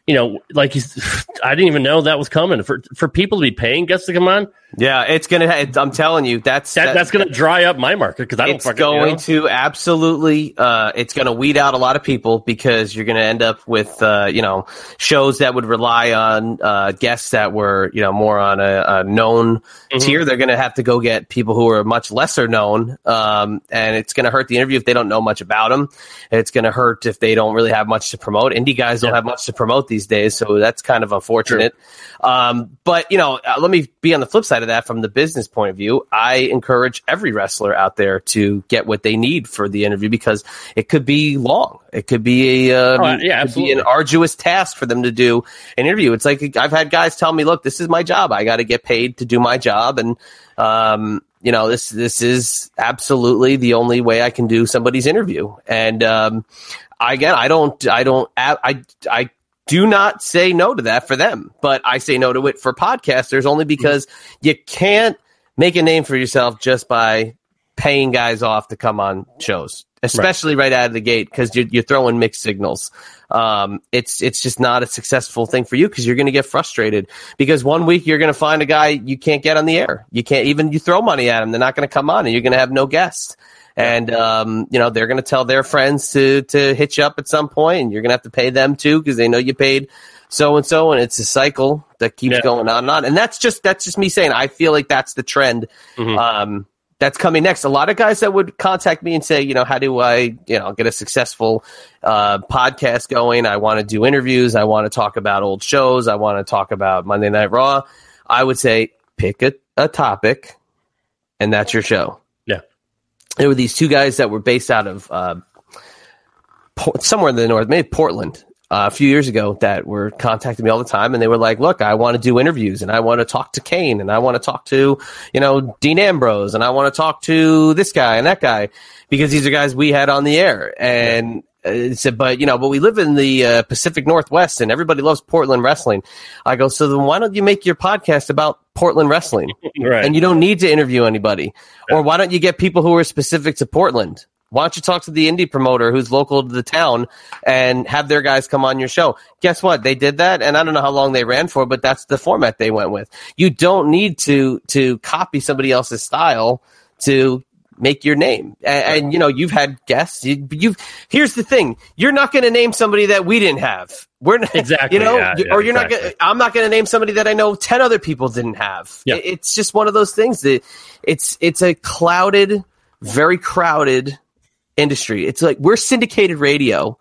you know, like I didn't even know that was coming for for people to be paying guests to come on. Yeah, it's gonna. I'm telling you, that's that, that's gonna dry up my market because I don't. It's fucking, going you know? to absolutely. Uh, it's going to weed out a lot of people because you're going to end up with uh, you know shows that would rely on uh, guests that were you know more on a, a known Mm-hmm. tier. They're going to have to go get people who are much lesser known, um, and it's going to hurt the interview if they don't know much about them. It's going to hurt if they don't really have much to promote. Indie guys don't have much to promote these days, so that's kind of unfortunate. Um, but you know, uh, let me be on the flip side of that from the business point of view. I encourage every wrestler out there to get what they need for the interview because it could be long. It could be a um, Oh, yeah, be absolutely. an arduous task for them to do an interview. It's like I've had guys tell me, "Look, this is my job. I got to get paid to do my job," and um, you know, this this is absolutely the only way I can do somebody's interview. And um, again, I don't, I don't, I, I do not say no to that for them, but I say no to it for podcasters only because you can't make a name for yourself just by paying guys off to come on shows, especially right, out of the gate because you're, you're throwing mixed signals. Um, it's it's just not a successful thing for you because you're going to get frustrated because one week you're going to find a guy you can't get on the air. You can't even you throw money at them, they're not going to come on, and you're going to have no guests. And um, you know they're going to tell their friends to to hit you up at some point, and you're going to have to pay them too because they know you paid so and so, and it's a cycle that keeps Yeah. going on and on. And that's just that's just me saying I feel like that's the trend Mm-hmm. um, that's coming next. A lot of guys that would contact me and say, you know, how do I, you know, get a successful uh, podcast going? I want to do interviews. I want to talk about old shows. I want to talk about Monday Night Raw. I would say pick a, a topic, and that's your show. There were these two guys that were based out of uh, somewhere in the north, maybe Portland, uh, a few years ago that were contacting me all the time, and they were like, "Look, I want to do interviews, and I want to talk to Kane, and I want to talk to, you know, Dean Ambrose, and I want to talk to this guy and that guy because these are guys we had on the air." And uh, said, "But you know, but we live in the uh, Pacific Northwest, and everybody loves Portland wrestling." I go, "So then why don't you make your podcast about Portland wrestling?" Right. and you don't need to interview anybody. Or why don't you get people who are specific to Portland? Why don't you talk to the indie promoter who's local to the town and have their guys come on your show? Guess what? They did that, and I don't know how long they ran for, but that's the format they went with. You don't need to to copy somebody else's style to make your name. And, and you know, you've had guests. You, you've here's the thing: you're not going to name somebody that we didn't have. We're not, Exactly, You know, yeah, yeah, or you're not. Gonna, I'm not going to name somebody that I know ten other people didn't have. Yeah. It- it's just one of those things that it's it's a clouded, very crowded industry. It's like we're syndicated radio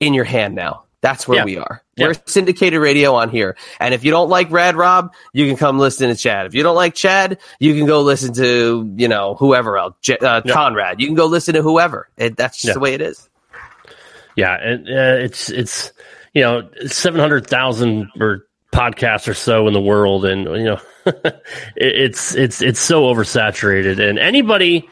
in your hand now. That's where Yeah. we are. We're syndicated radio on here. And if you don't like Rad Rob, you can come listen to Chad. If you don't like Chad, you can go listen to, you know, whoever else, J- uh. Conrad. You can go listen to whoever. It, that's just the way it is. Yeah, and uh, it's it's you know seven hundred thousand or podcasts or so in the world, and you know it, it's it's it's so oversaturated, and anybody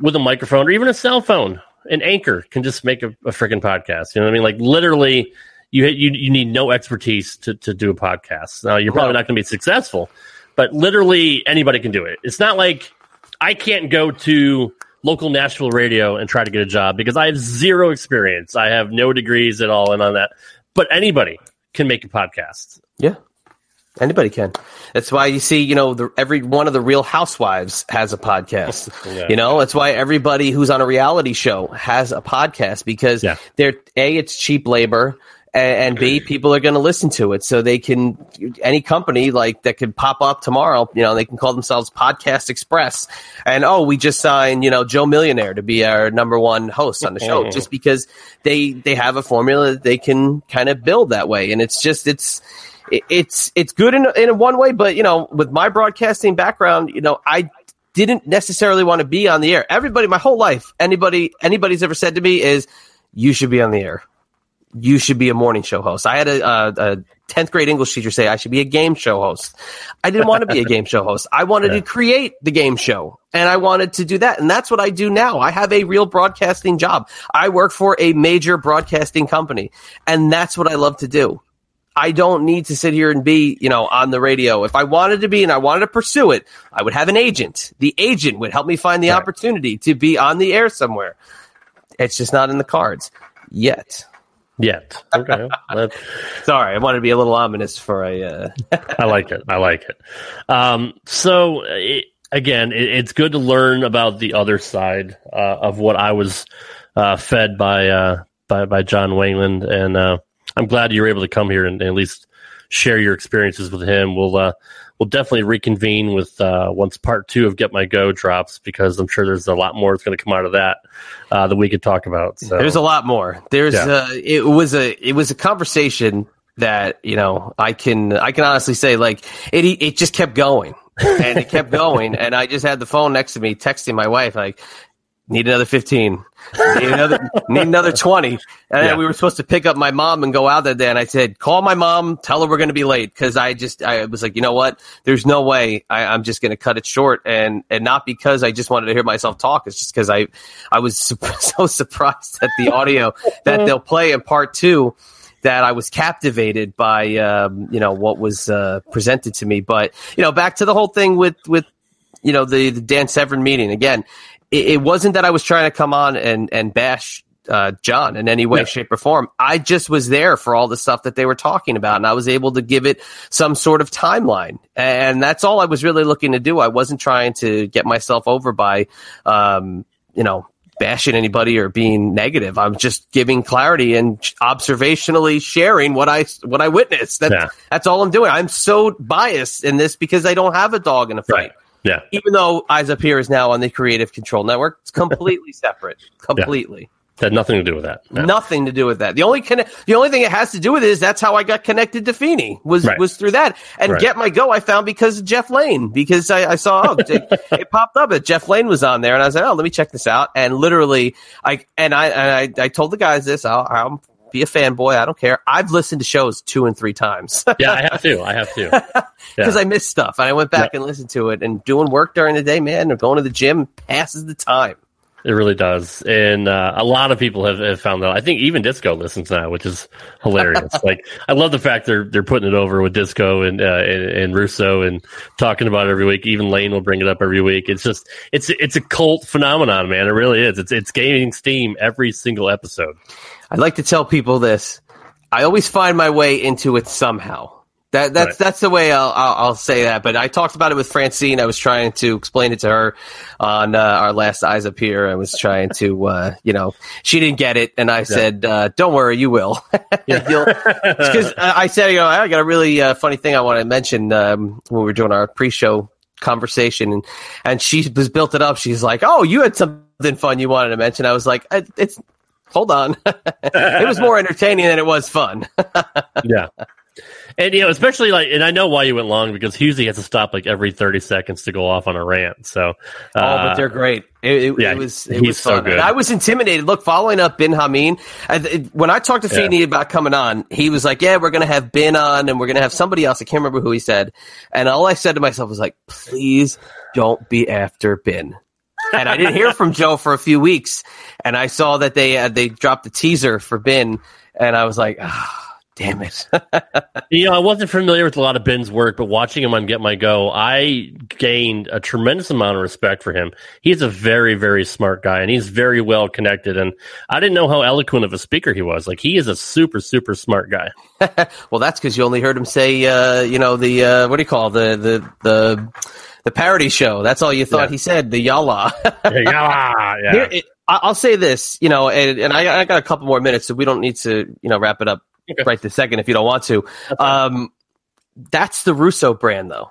with a microphone or even a cell phone, an anchor can just make a, a freaking podcast. You know what I mean? Like literally, you you you need no expertise to to do a podcast. Now you're probably not going to be successful, but literally anybody can do it. It's not like I can't go to local Nashville radio and try to get a job because I have zero experience. I have no degrees at all and on that. But anybody can make a podcast. Yeah. Anybody can. That's why you see, you know, the, every one of the Real Housewives has a podcast. Yeah. You know, that's why everybody who's on a reality show has a podcast because Yeah. they're a it's cheap labor and, b people are going to listen to it, so they can any company like that could pop up tomorrow. You know, they can call themselves Podcast Express, and oh, we just signed you know Joe Millionaire to be our number one host on the show, just because they they have a formula that they can kind of build that way, and it's just it's it's it's good in in one way, but you know, with my broadcasting background, you know, I didn't necessarily want to be on the air. Everybody, my whole life, anybody anybody's ever said to me is, "You should be on the air." You should be a morning show host. I had a, a, a 10th grade English teacher say I should be a game show host. I didn't want to be a game show host. I wanted to create the game show and I wanted to do that. And that's what I do now. I have a real broadcasting job. I work for a major broadcasting company and that's what I love to do. I don't need to sit here and be, you know, on the radio. If I wanted to be and I wanted to pursue it, I would have an agent. The agent would help me find the opportunity to be on the air somewhere. It's just not in the cards yet. Yet. Okay. Sorry, I wanted to be a little ominous for a. Uh... I like it. I like it. Um, so it, again, it, it's good to learn about the other side uh, of what I was uh, fed by uh, by by John Wayland, and uh, I'm glad you were able to come here and, and at least share your experiences with him. We'll uh, we'll definitely reconvene with uh, once part two of Get My Go drops because I'm sure there's a lot more that's going to come out of that uh, that we could talk about. So There's a lot more. There's Yeah. uh, it was a it was a conversation that you know I can I can honestly say like it it just kept going and it kept going and I just had the phone next to me texting my wife like need another 15 need another need another 20 and Yeah. then we were supposed to pick up my mom and go out that day and I said call my mom tell her we're going to be late. Because I just I was like you know what? There's no way I, I'm just going to cut it short. And and not because I just wanted to hear myself talk. It's just because I I was su- so surprised at the audio that they'll play in part two that I was captivated by um, you know what was uh, presented to me. But you know back to the whole thing with with you know the, the Dan Severn meeting. Again. It, it wasn't that I was trying to come on and and bash uh, John in any way, shape, or form. I just was there for all the stuff that they were talking about, and I was able to give it some sort of timeline. And that's all I was really looking to do. I wasn't trying to get myself over by, um, you know. Bashing anybody or being negative. I'm just giving clarity and observationally sharing what I what I witnessed. That's Yeah. that's all I'm doing. I'm so biased in this because I don't have a dog in a fight yeah. even though Eyes Up Here is now on the Creative Control Network, it's completely separate. Completely. Had nothing to do with that. No. Nothing to do with that. The only conne- the only thing it has to do with it is that's how I got connected to Feeney was Right. was through that. And Right. Get My Go I found because of Jeff Lane because I, I saw oh, it, it popped up that Jeff Lane was on there and I was like oh let me check this out and literally I and I and I, I told the guys this oh, I'll, I'll be a fanboy I don't care I've listened to shows two and three times Yeah, I have to. I have to. because Yeah. I missed stuff. And I went back and listened to it and doing work during the day, man, or going to the gym passes the time. It really does, and uh, a lot of people have, have found that. I think even Disco listens now, which is hilarious. like, I love the fact they're they're putting it over with Disco and, uh, and and Russo and talking about it every week. Even Lane will bring it up every week. It's just it's it's a cult phenomenon, man. It really is. It's it's gaining steam every single episode. I'd like to tell people this. I always find my way into it somehow. That that's Right. that's the way I'll, I'll I'll say that. But I talked about it with Francine. I was trying to explain it to her on uh, our last eyes up here. I was trying to, uh, you know, she didn't get it, and I said, uh, "Don't worry, you will." Because I said, you know, I got a really uh, funny thing I want to mention um, when we were doing our pre-show conversation, and and she was built it up. She's like, "Oh, you had something fun you wanted to mention." I was like, "Uh, "It's." Hold on. it was more entertaining than it was fun. yeah. And you know, especially like, and I know why you went long because Husey has to stop like every thirty seconds to go off on a rant. So, uh, oh, but they're great. It, it, yeah, it was it he's was so good. And I was intimidated. Look, following up Bin Hameen, I, it- when I talked to Yeah. Feeney about coming on, he was like, "Yeah, we're gonna have Bin on, and we're gonna have somebody else." I can't remember who he said, and all I said to myself was like, "Please don't be after Bin." And I didn't hear from Joe for a few weeks, and I saw that they uh, they dropped the teaser for Bin, and I was like, ah, "Damn it!" You know, I wasn't familiar with a lot of Ben's work, but watching him on Get My Go, I gained a tremendous amount of respect for him. He's a very, very smart guy, and he's very well connected. And I didn't know how eloquent of a speaker he was. Like he is a super, super smart guy. well, that's because you only heard him say, uh, you know, the uh, what do you call it? the the the the parody show? That's all you thought Yeah. he said. The yalla. yeah, yeah. Here, it, I'll say this, you know, and, and I, I got a couple more minutes, so we don't need to, you know, wrap it up Okay. right this second if you don't want to. Um, that's the Russo brand, though.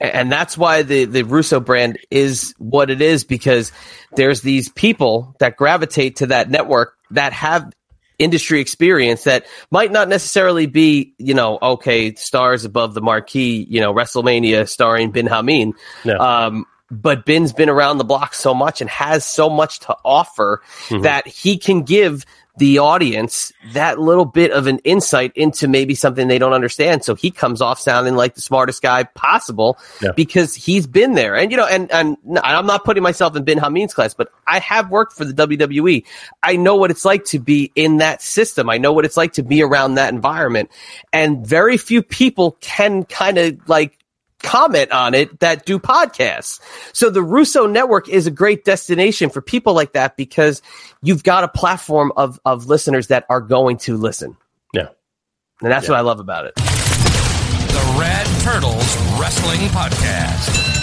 And that's why the, the Russo brand is what it is because there's these people that gravitate to that network that have industry experience that might not necessarily be, you know, okay, stars above the marquee, you know, WrestleMania starring Bin Hameen. No. Um, but Ben's been around the block so much and has so much to offer that he can give the audience that little bit of an insight into maybe something they don't understand. So he comes off sounding like the smartest guy possible Yeah. because he's been there. And you know, and and I'm not putting myself in Ben Hameen's class, but I have worked for the WWE. I know what it's like to be in that system. I know what it's like to be around that environment. And very few people can kind of like comment on it that do podcasts. So the Russo network is a great destination for people like that because you've got a platform of of listeners that are going to listen. Yeah. And that's what I love about it. The Rad Turtles Wrestling Podcast.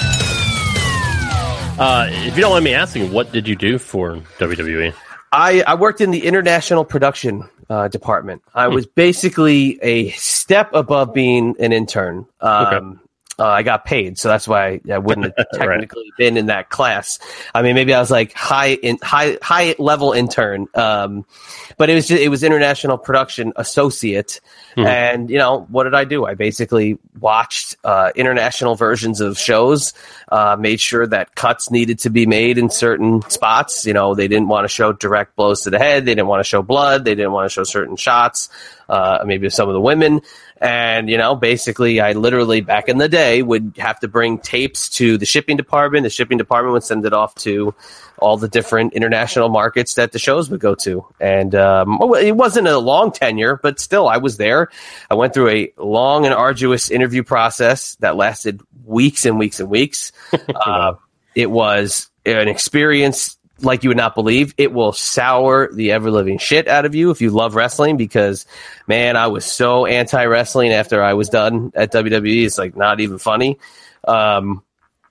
Uh, if you don't mind me asking, what did you do for? WWE? I, I worked in the international production uh, department. I was basically a step above being an intern. Um, uh, I got paid, so that's why I wouldn't have technically been in that class. I mean, maybe I was like high in high high level intern, um, but it was just, it was international production associate. And you know what did I do? I basically watched uh, international versions of shows, uh, made sure that cuts needed to be made in certain spots. You know, they didn't want to show direct blows to the head. They didn't want to show blood. They didn't want to show certain shots. Uh, maybe some of the women. And, you know, basically, I literally back in the day would have to bring tapes to the shipping department. The shipping department would send it off to all the different international markets that the shows would go to. And um, it wasn't a long tenure, but still, I was there. I went through a long and arduous interview process that lasted weeks and weeks and weeks. uh, it was an experience like you would not believe. It will sour the ever living shit out of you if you love wrestling because, man, I was so anti wrestling after I was done at WWE. It's like not even funny. Um,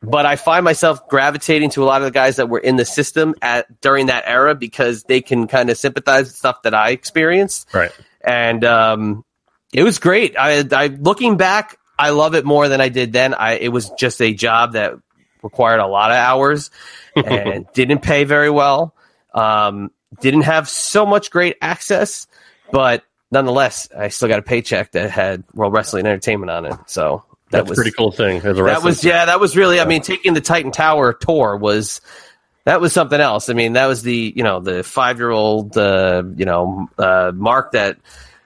but I find myself gravitating to a lot of the guys that were in the system at during that era because they can kind of sympathize with stuff that I experienced. Right. And um, it was great. I, I looking back, I love it more than I did then. I it was just a job that required a lot of hours and didn't pay very well. Um, didn't have so much great access, but nonetheless, I still got a paycheck that had World Wrestling Entertainment on it. So that That's was a pretty cool thing as a that was yeah, that was really. I mean, taking the Titan Tower tour was that was something else. I mean, that was the you know the five year old uh, you know uh, Mark that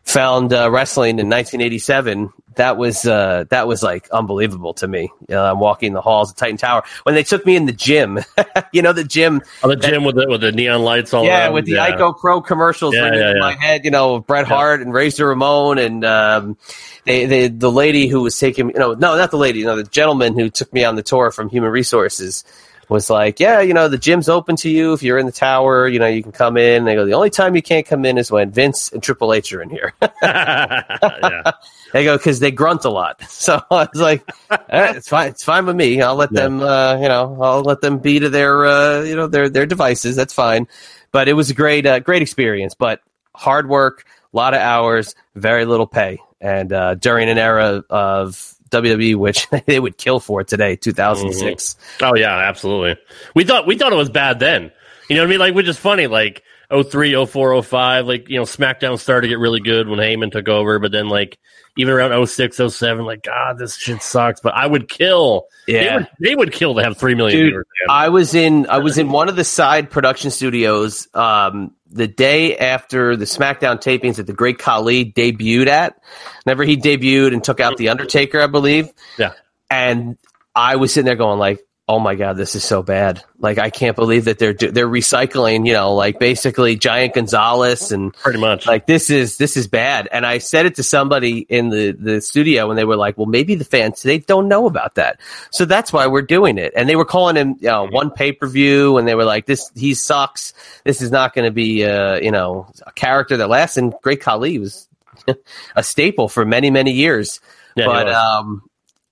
found uh, wrestling in 1987. That was uh, that was like unbelievable to me. You know, I'm walking the halls of Titan Tower when they took me in the gym. you know, the gym. Oh, the gym with the with the neon lights all Yeah, around. with the yeah. Icopro commercials Yeah, yeah, in my head, you know, Bret Hart and Razor Ramon and um, they, they, the lady who was taking, you know, no, not the lady, you know, the gentleman who took me on the tour from Human Resources was like, yeah, you know, the gym's open to you if you're in the tower, you know, you can come in. And they go, the only time you can't come in is when Vince and Triple H are in here. yeah. They go because they grunt a lot. So I was like, right, it's fine. It's fine with me. I'll let Yeah. them, uh, you know, I'll let them be to their, uh, you know, their their devices. That's fine. But it was a great, uh, great experience. But hard work, a lot of hours, very little pay, and uh, during an era of WWE, which they would kill for today, 2006. Mm-hmm. Oh yeah, absolutely. We thought we thought it was bad then. You know what I mean? Like, which is funny. Like 03, 04, 05, like you know, SmackDown started to get really good when Heyman took over, but then like even around 06, 07, like God, this shit sucks. But I would kill. They Yeah. would, they would kill to have three million Dude, viewers. I was in I was in one of the side production studios um, the day after the SmackDown tapings that the Great Khali debuted at. Whenever he debuted and took out the Undertaker, I believe. Yeah. And I was sitting there going like, "Oh my god, this is so bad! Like I can't believe that they're do- they're recycling, you know, like basically Giant Gonzalez and Pretty much. like this is this is bad." And I said it to somebody in the the studio, and they were like, "Well, maybe the fans they don't know about that, so that's why we're doing it." And they were calling him, you know, one pay per view, and they were like, "This he sucks. This is not going to be, uh, you know, a character that lasts." And Great Khali was a staple for many many years, Yeah, but um.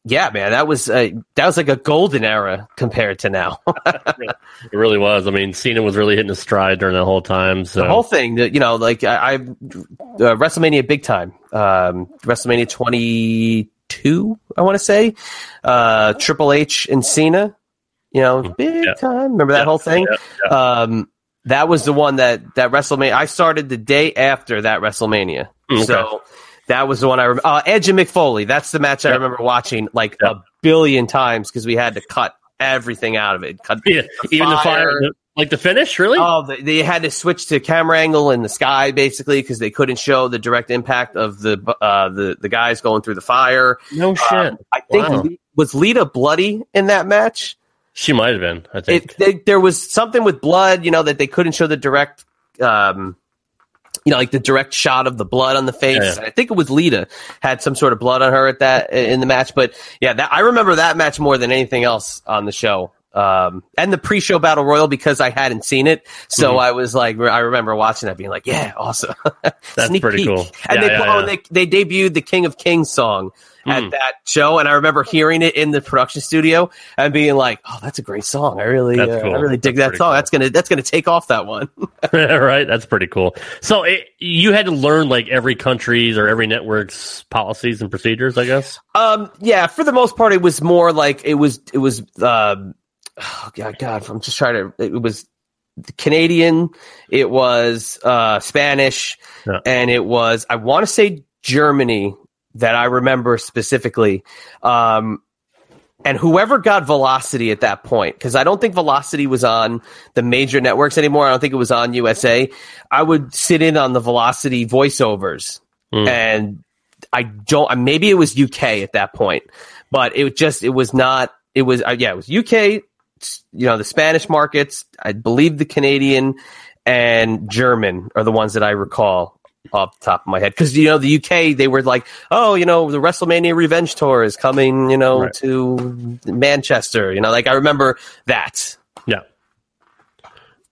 Yeah, man, that was uh, that was like a golden era compared to now. it really was. I mean, Cena was really hitting a stride during that whole time. So the whole thing that you know like i, I uh, wrestlemania big time um wrestlemania 22 i want to say uh triple h and cena you know big Mm-hmm. Yeah. time remember that Yeah, whole thing yeah, um that was the one that that wrestlemania i started the day after that wrestlemania Mm, Okay. so that was the one i remember uh, edge and mick foley that's the match i remember watching like Yeah. a billion times because we had to cut everything out of it. Cut Yeah, even the fire, the- like the finish, really? Oh, they, they had to switch to camera angle in the sky basically because they couldn't show the direct impact of the uh, the the guys going through the fire. no shit. Um, I think Wow. Was Lita bloody in that match. she might have been. I think. It, they, there was something with blood, you know, that they couldn't show the direct, um, you know, like the direct shot of the blood on the face. Yeah, yeah. I think it was Lita had some sort of blood on her at that in the match. But yeah, that, I remember that match more than anything else on the show. Um, and the pre-show battle royal because I hadn't seen it, so Mhm. I was like, I remember watching that, being like, "Yeah, awesome." That's pretty peek. cool. And Yeah, they, oh, they they debuted the King of Kings song at Mm. that show, and I remember hearing it in the production studio and being like, "Oh, that's a great song. I really, uh, cool. I really dig That's that song. cool. That's gonna that's gonna take off that one." right? That's pretty cool. So it, you had to learn like every country's or every network's policies and procedures, I guess. um, yeah, for the most part, it was more like it was it was. Um, oh God, God, I'm just trying to. It was Canadian. It was uh, Spanish, Yeah. and it was I want to say Germany that I remember specifically. Um, and whoever got Velocity at that point, because I don't think Velocity was on the major networks anymore. I don't think it was on USA. I would sit in on the Velocity voiceovers, Mm. and I don't. Maybe it was UK at that point, but it just it was not. It was uh, yeah, it was UK. You know, the Spanish markets. I believe the Canadian and German are the ones that I recall off the top of my head. Because you know, the UK they were like, oh, you know, the WrestleMania Revenge Tour is coming. You know, Right. to Manchester. You know, like I remember that. Yeah.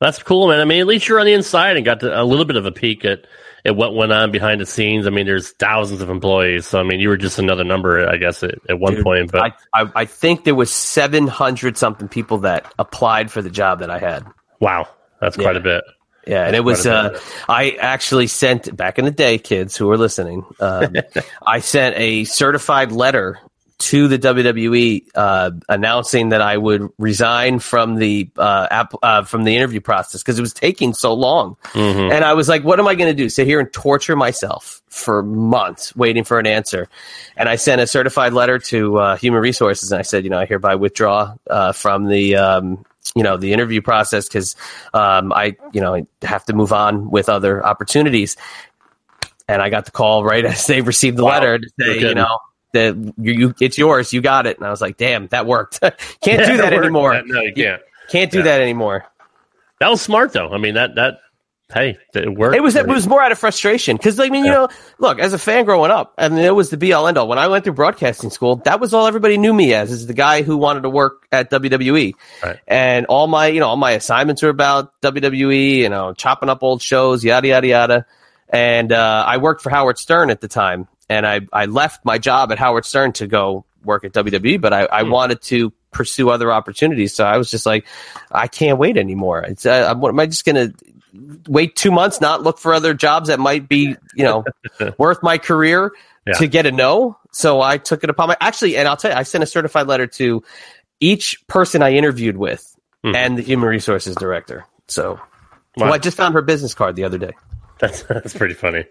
That's cool, man. I mean, at least you're on the inside and got to, a little bit of a peek at, at what went on behind the scenes. I mean, there's thousands of employees. So, I mean, you were just another number, I guess, at, at one Dude, point. But I, I, I think there was seven hundred something people that applied for the job that I had. wow, that's quite a bit. Yeah, and it was. Uh, I actually sent back in the day, kids who are listening. Um, I sent a certified letter to the WWE uh, announcing that I would resign from the uh, app, uh, from the interview process because it was taking so long. Mm-hmm. And I was like, "What am I going to do? Sit here and torture myself for months waiting for an answer?" And I sent a certified letter to uh, Human Resources, and I said, "You know, I hereby withdraw uh, from the." Um, you know the interview process because um, I you know have to move on with other opportunities. And I got the call right as they received the Wow. letter to say, you know, that you, you it's yours, you got it. And I was like, damn, that worked. Can't do that Work. anymore. No, you can't. Can't do Yeah. that anymore. That was smart, though. I mean, that, that, hey, it worked. It was it was more out of frustration. Because I mean you Yeah. know look as a fan growing up I mean it was the be all end all when I went through broadcasting school that was all everybody knew me as is the guy who wanted to work at WWE Right. and all my you know all my assignments were about WWE you know chopping up old shows yada yada yada. And uh, I worked for Howard Stern at the time and I I left my job at Howard Stern to go work at WWE but I, I wanted to pursue other opportunities. So I was just like I can't wait anymore. It's uh, am I just gonna wait two months, not look for other jobs that might be, you know, worth my career Yeah. to get a no. So I took it upon my actually, and I'll tell you, I sent a certified letter to each person I interviewed with Mhm. and the human resources director. So Wow. well, I just found her business card the other day. That's that's pretty funny.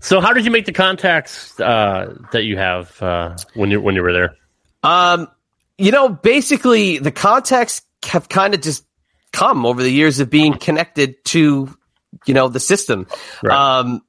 So, how did you make the contacts uh, that you have uh, when you when you were there? Um, you know, basically the contacts have kind of just come over the years of being connected to, you know, the system. Right. Um,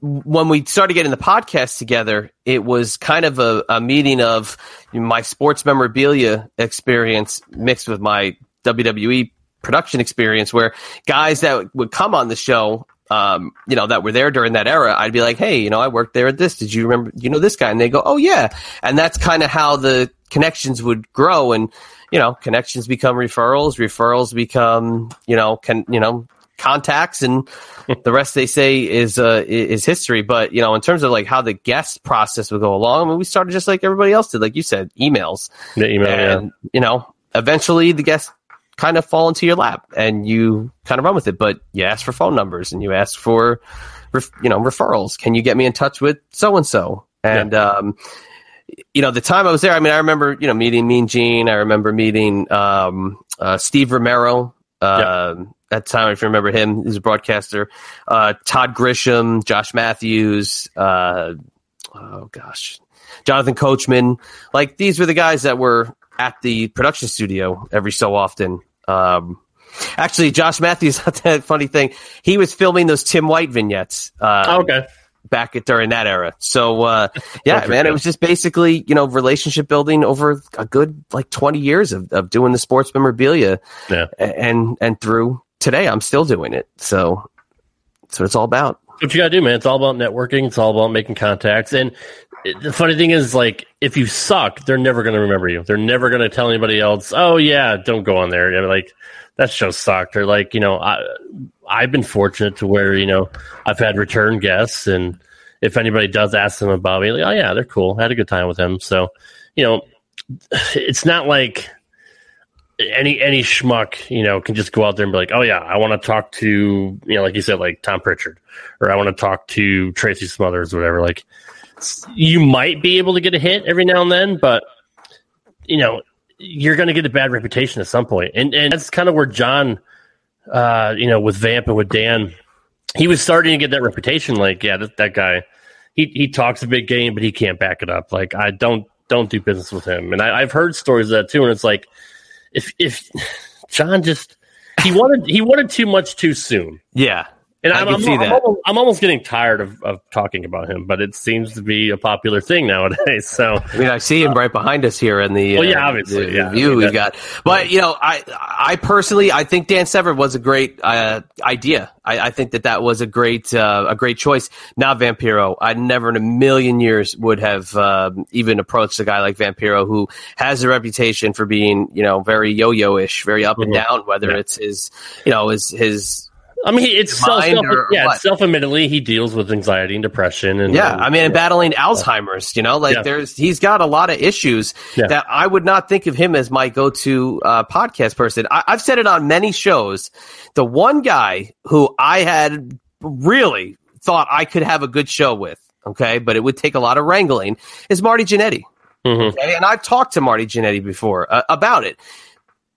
when we started getting the podcast together, it was kind of a, a meeting of my sports memorabilia experience mixed with my WWE production experience, where guys that would come on the show, um, you know, that were there during that era, I'd be like, hey, you know, I worked there at this. Did you remember, you know, this guy? And they go, oh, yeah. And that's kind of how the connections would grow. And, you know, connections become referrals, referrals become, you know, can, you know, contacts and the rest they say is uh is history. But you know in terms of like how the guest process would go along I mean, we started just like everybody else did like you said emails. The email, yeah. you know eventually the guests kind of fall into your lap and you kind of run with it. But you ask for phone numbers and you ask for you know referrals. Can you get me in touch with so and so and um you know the time i was there i mean i remember you know meeting mean gene i remember meeting um uh, steve romero um at the time if you remember him he's a broadcaster uh todd grisham josh matthews uh oh gosh jonathan coachman like these were the guys that were at the production studio every so often. Um, actually, Josh Matthews, that funny thing, he was filming those Tim White vignettes. Uh, Oh, okay. Back at during that era. So uh, yeah, man, it was just basically you know relationship building over a good like twenty years of, of doing the sports memorabilia, Yeah. And and through today, I'm still doing it. So that's what it's all about. what you gotta do, man. It's all about networking. It's all about making contacts. And the funny thing is, like, if you suck, they're never gonna remember you. They're never gonna tell anybody else. Oh yeah, don't go on there. I mean, like that show sucked. Or like, you know, I I've been fortunate to where you know I've had return guests, and if anybody does ask them about me, like, oh yeah, they're cool. I had a good time with them. So, you know, it's not like any any schmuck, you know, can just go out there and be like, "Oh yeah, I want to talk to," you know, like you said, like Tom Prichard, or I want to talk to Tracy Smothers, whatever. Like, you might be able to get a hit every now and then, but you know, you're going to get a bad reputation at some point, and and that's kind of where John, uh, you know, with Vamp and with Dan, he was starting to get that reputation. Like, yeah, that, that guy, he he talks a big game, but he can't back it up. Like, I don't don't do business with him, and I, I've heard stories of that too, and it's like if if John just he wanted he wanted too much too soon. Yeah, And I I'm, can I'm, see I'm that. almost, I'm almost getting tired of, of talking about him, but it seems to be a popular thing nowadays. So I mean, I see him right behind us here in the, Well, uh, yeah, obviously, the yeah. view I mean, we've got. But you know, I I personally I think Dan Severn was a great uh, idea. I, I think that that was a great uh, a great choice. Not Vampiro. I never in a million years would have um, even approached a guy like Vampiro who has a reputation for being you know very yo-yo ish, very up and Mhm. down. Whether Yeah. it's his you know his his I mean, it's self, self yeah, self admittedly he deals with anxiety and depression and Yeah, and- I mean, and battling Alzheimer's, you know, like Yeah. there's he's got a lot of issues Yeah. that I would not think of him as my go-to uh, podcast person. I, I've said it on many shows. The one guy who I had really thought I could have a good show with, okay, but it would take a lot of wrangling, is Marty Jannetty. Mhm. Okay, and I've talked to Marty Jannetty before uh, about it.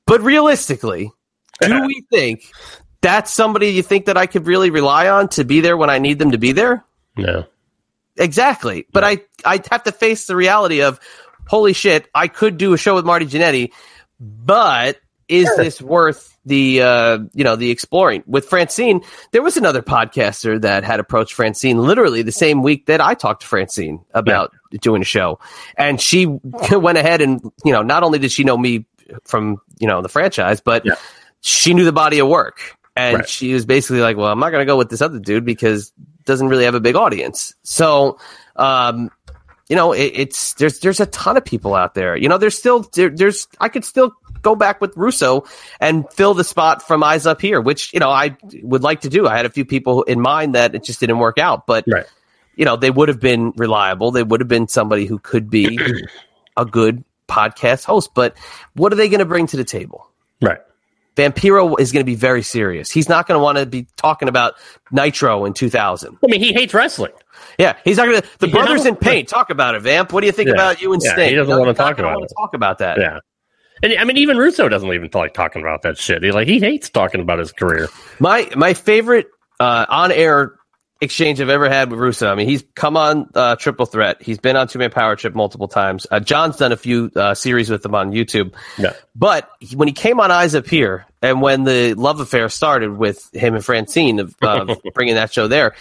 But realistically, do we think that's somebody you think that I could really rely on to be there when I need them to be there? no. Exactly. But I I have to face the reality of holy shit, I could do a show with Marty Jannetty, but is this worth the uh you know the exploring with Francine? There was another podcaster that had approached Francine literally the same week that I talked to Francine about doing a show, and she went ahead and you know not only did she know me from you know the franchise, but Yeah. she knew the body of work, and Right. she was basically like, "Well, I'm not going to go with this other dude because doesn't really have a big audience." So, um, you know, it, it's there's there's a ton of people out there. You know, there's still there, there's I could still go back with Russo and fill the spot from Eyes Up Here, which you know I would like to do. I had a few people in mind that it just didn't work out, but Right. you know, they would have been reliable. They would have been somebody who could be a good podcast host. But what are they going to bring to the table? Right. Vampiro is going to be very serious. He's not going to want to be talking about Nitro in 2000. I mean, he hates wrestling. Yeah, he's not going to. The You brothers know? in paint talk about it. Vamp, what do you think Yeah. about you and Yeah, Sting? he doesn't know, wanna talk about it. Talk about that. Yeah. And I mean, even Russo doesn't even like talking about that shit. He like he hates talking about his career. My my favorite uh, on air exchange I've ever had with Russo. I mean, he's come on uh, Triple Threat. He's been on Two Man Power Trip multiple times. Uh, John's done a few uh, series with him on YouTube. Yeah. But he- when he came on Eyes Up Here, and when the love affair started with him and Francine of uh, bringing that show there,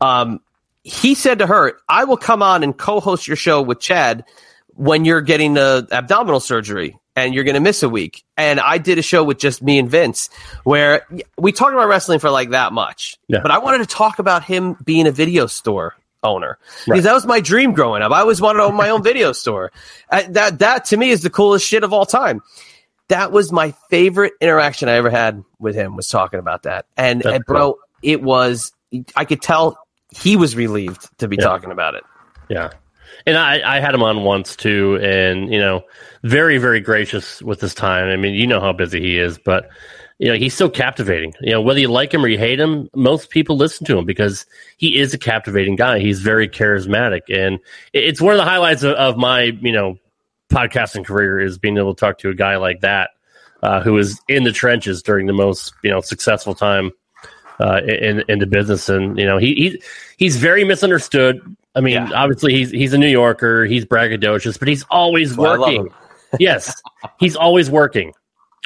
um, he said to her, "I will come on and co-host your show with Chad when you're getting the abdominal surgery." And you're going to miss a week. And I did a show with just me and Vince where we talked about wrestling for like that much. Yeah. But I wanted to talk about him being a video store owner Right. because that was my dream growing up. I always wanted to own my own video store. Uh, that that to me is the coolest shit of all time. That was my favorite interaction I ever had with him was talking about that. And, and bro, it was I could tell he was relieved to be Yeah. talking about it. Yeah. And I, I had him on once too, and you know, very, very gracious with his time. I mean, you know how busy he is, but you know, he's so captivating. You know, whether you like him or you hate him, most people listen to him because he is a captivating guy. He's very charismatic, and it's one of the highlights of, of my, you know, podcasting career is being able to talk to a guy like that, uh, who is in the trenches during the most, you know, successful time uh, in in the business, and you know he he he's very misunderstood. I mean, Yeah. obviously he's he's a New Yorker, he's braggadocious, but he's always why working. yes, he's always working,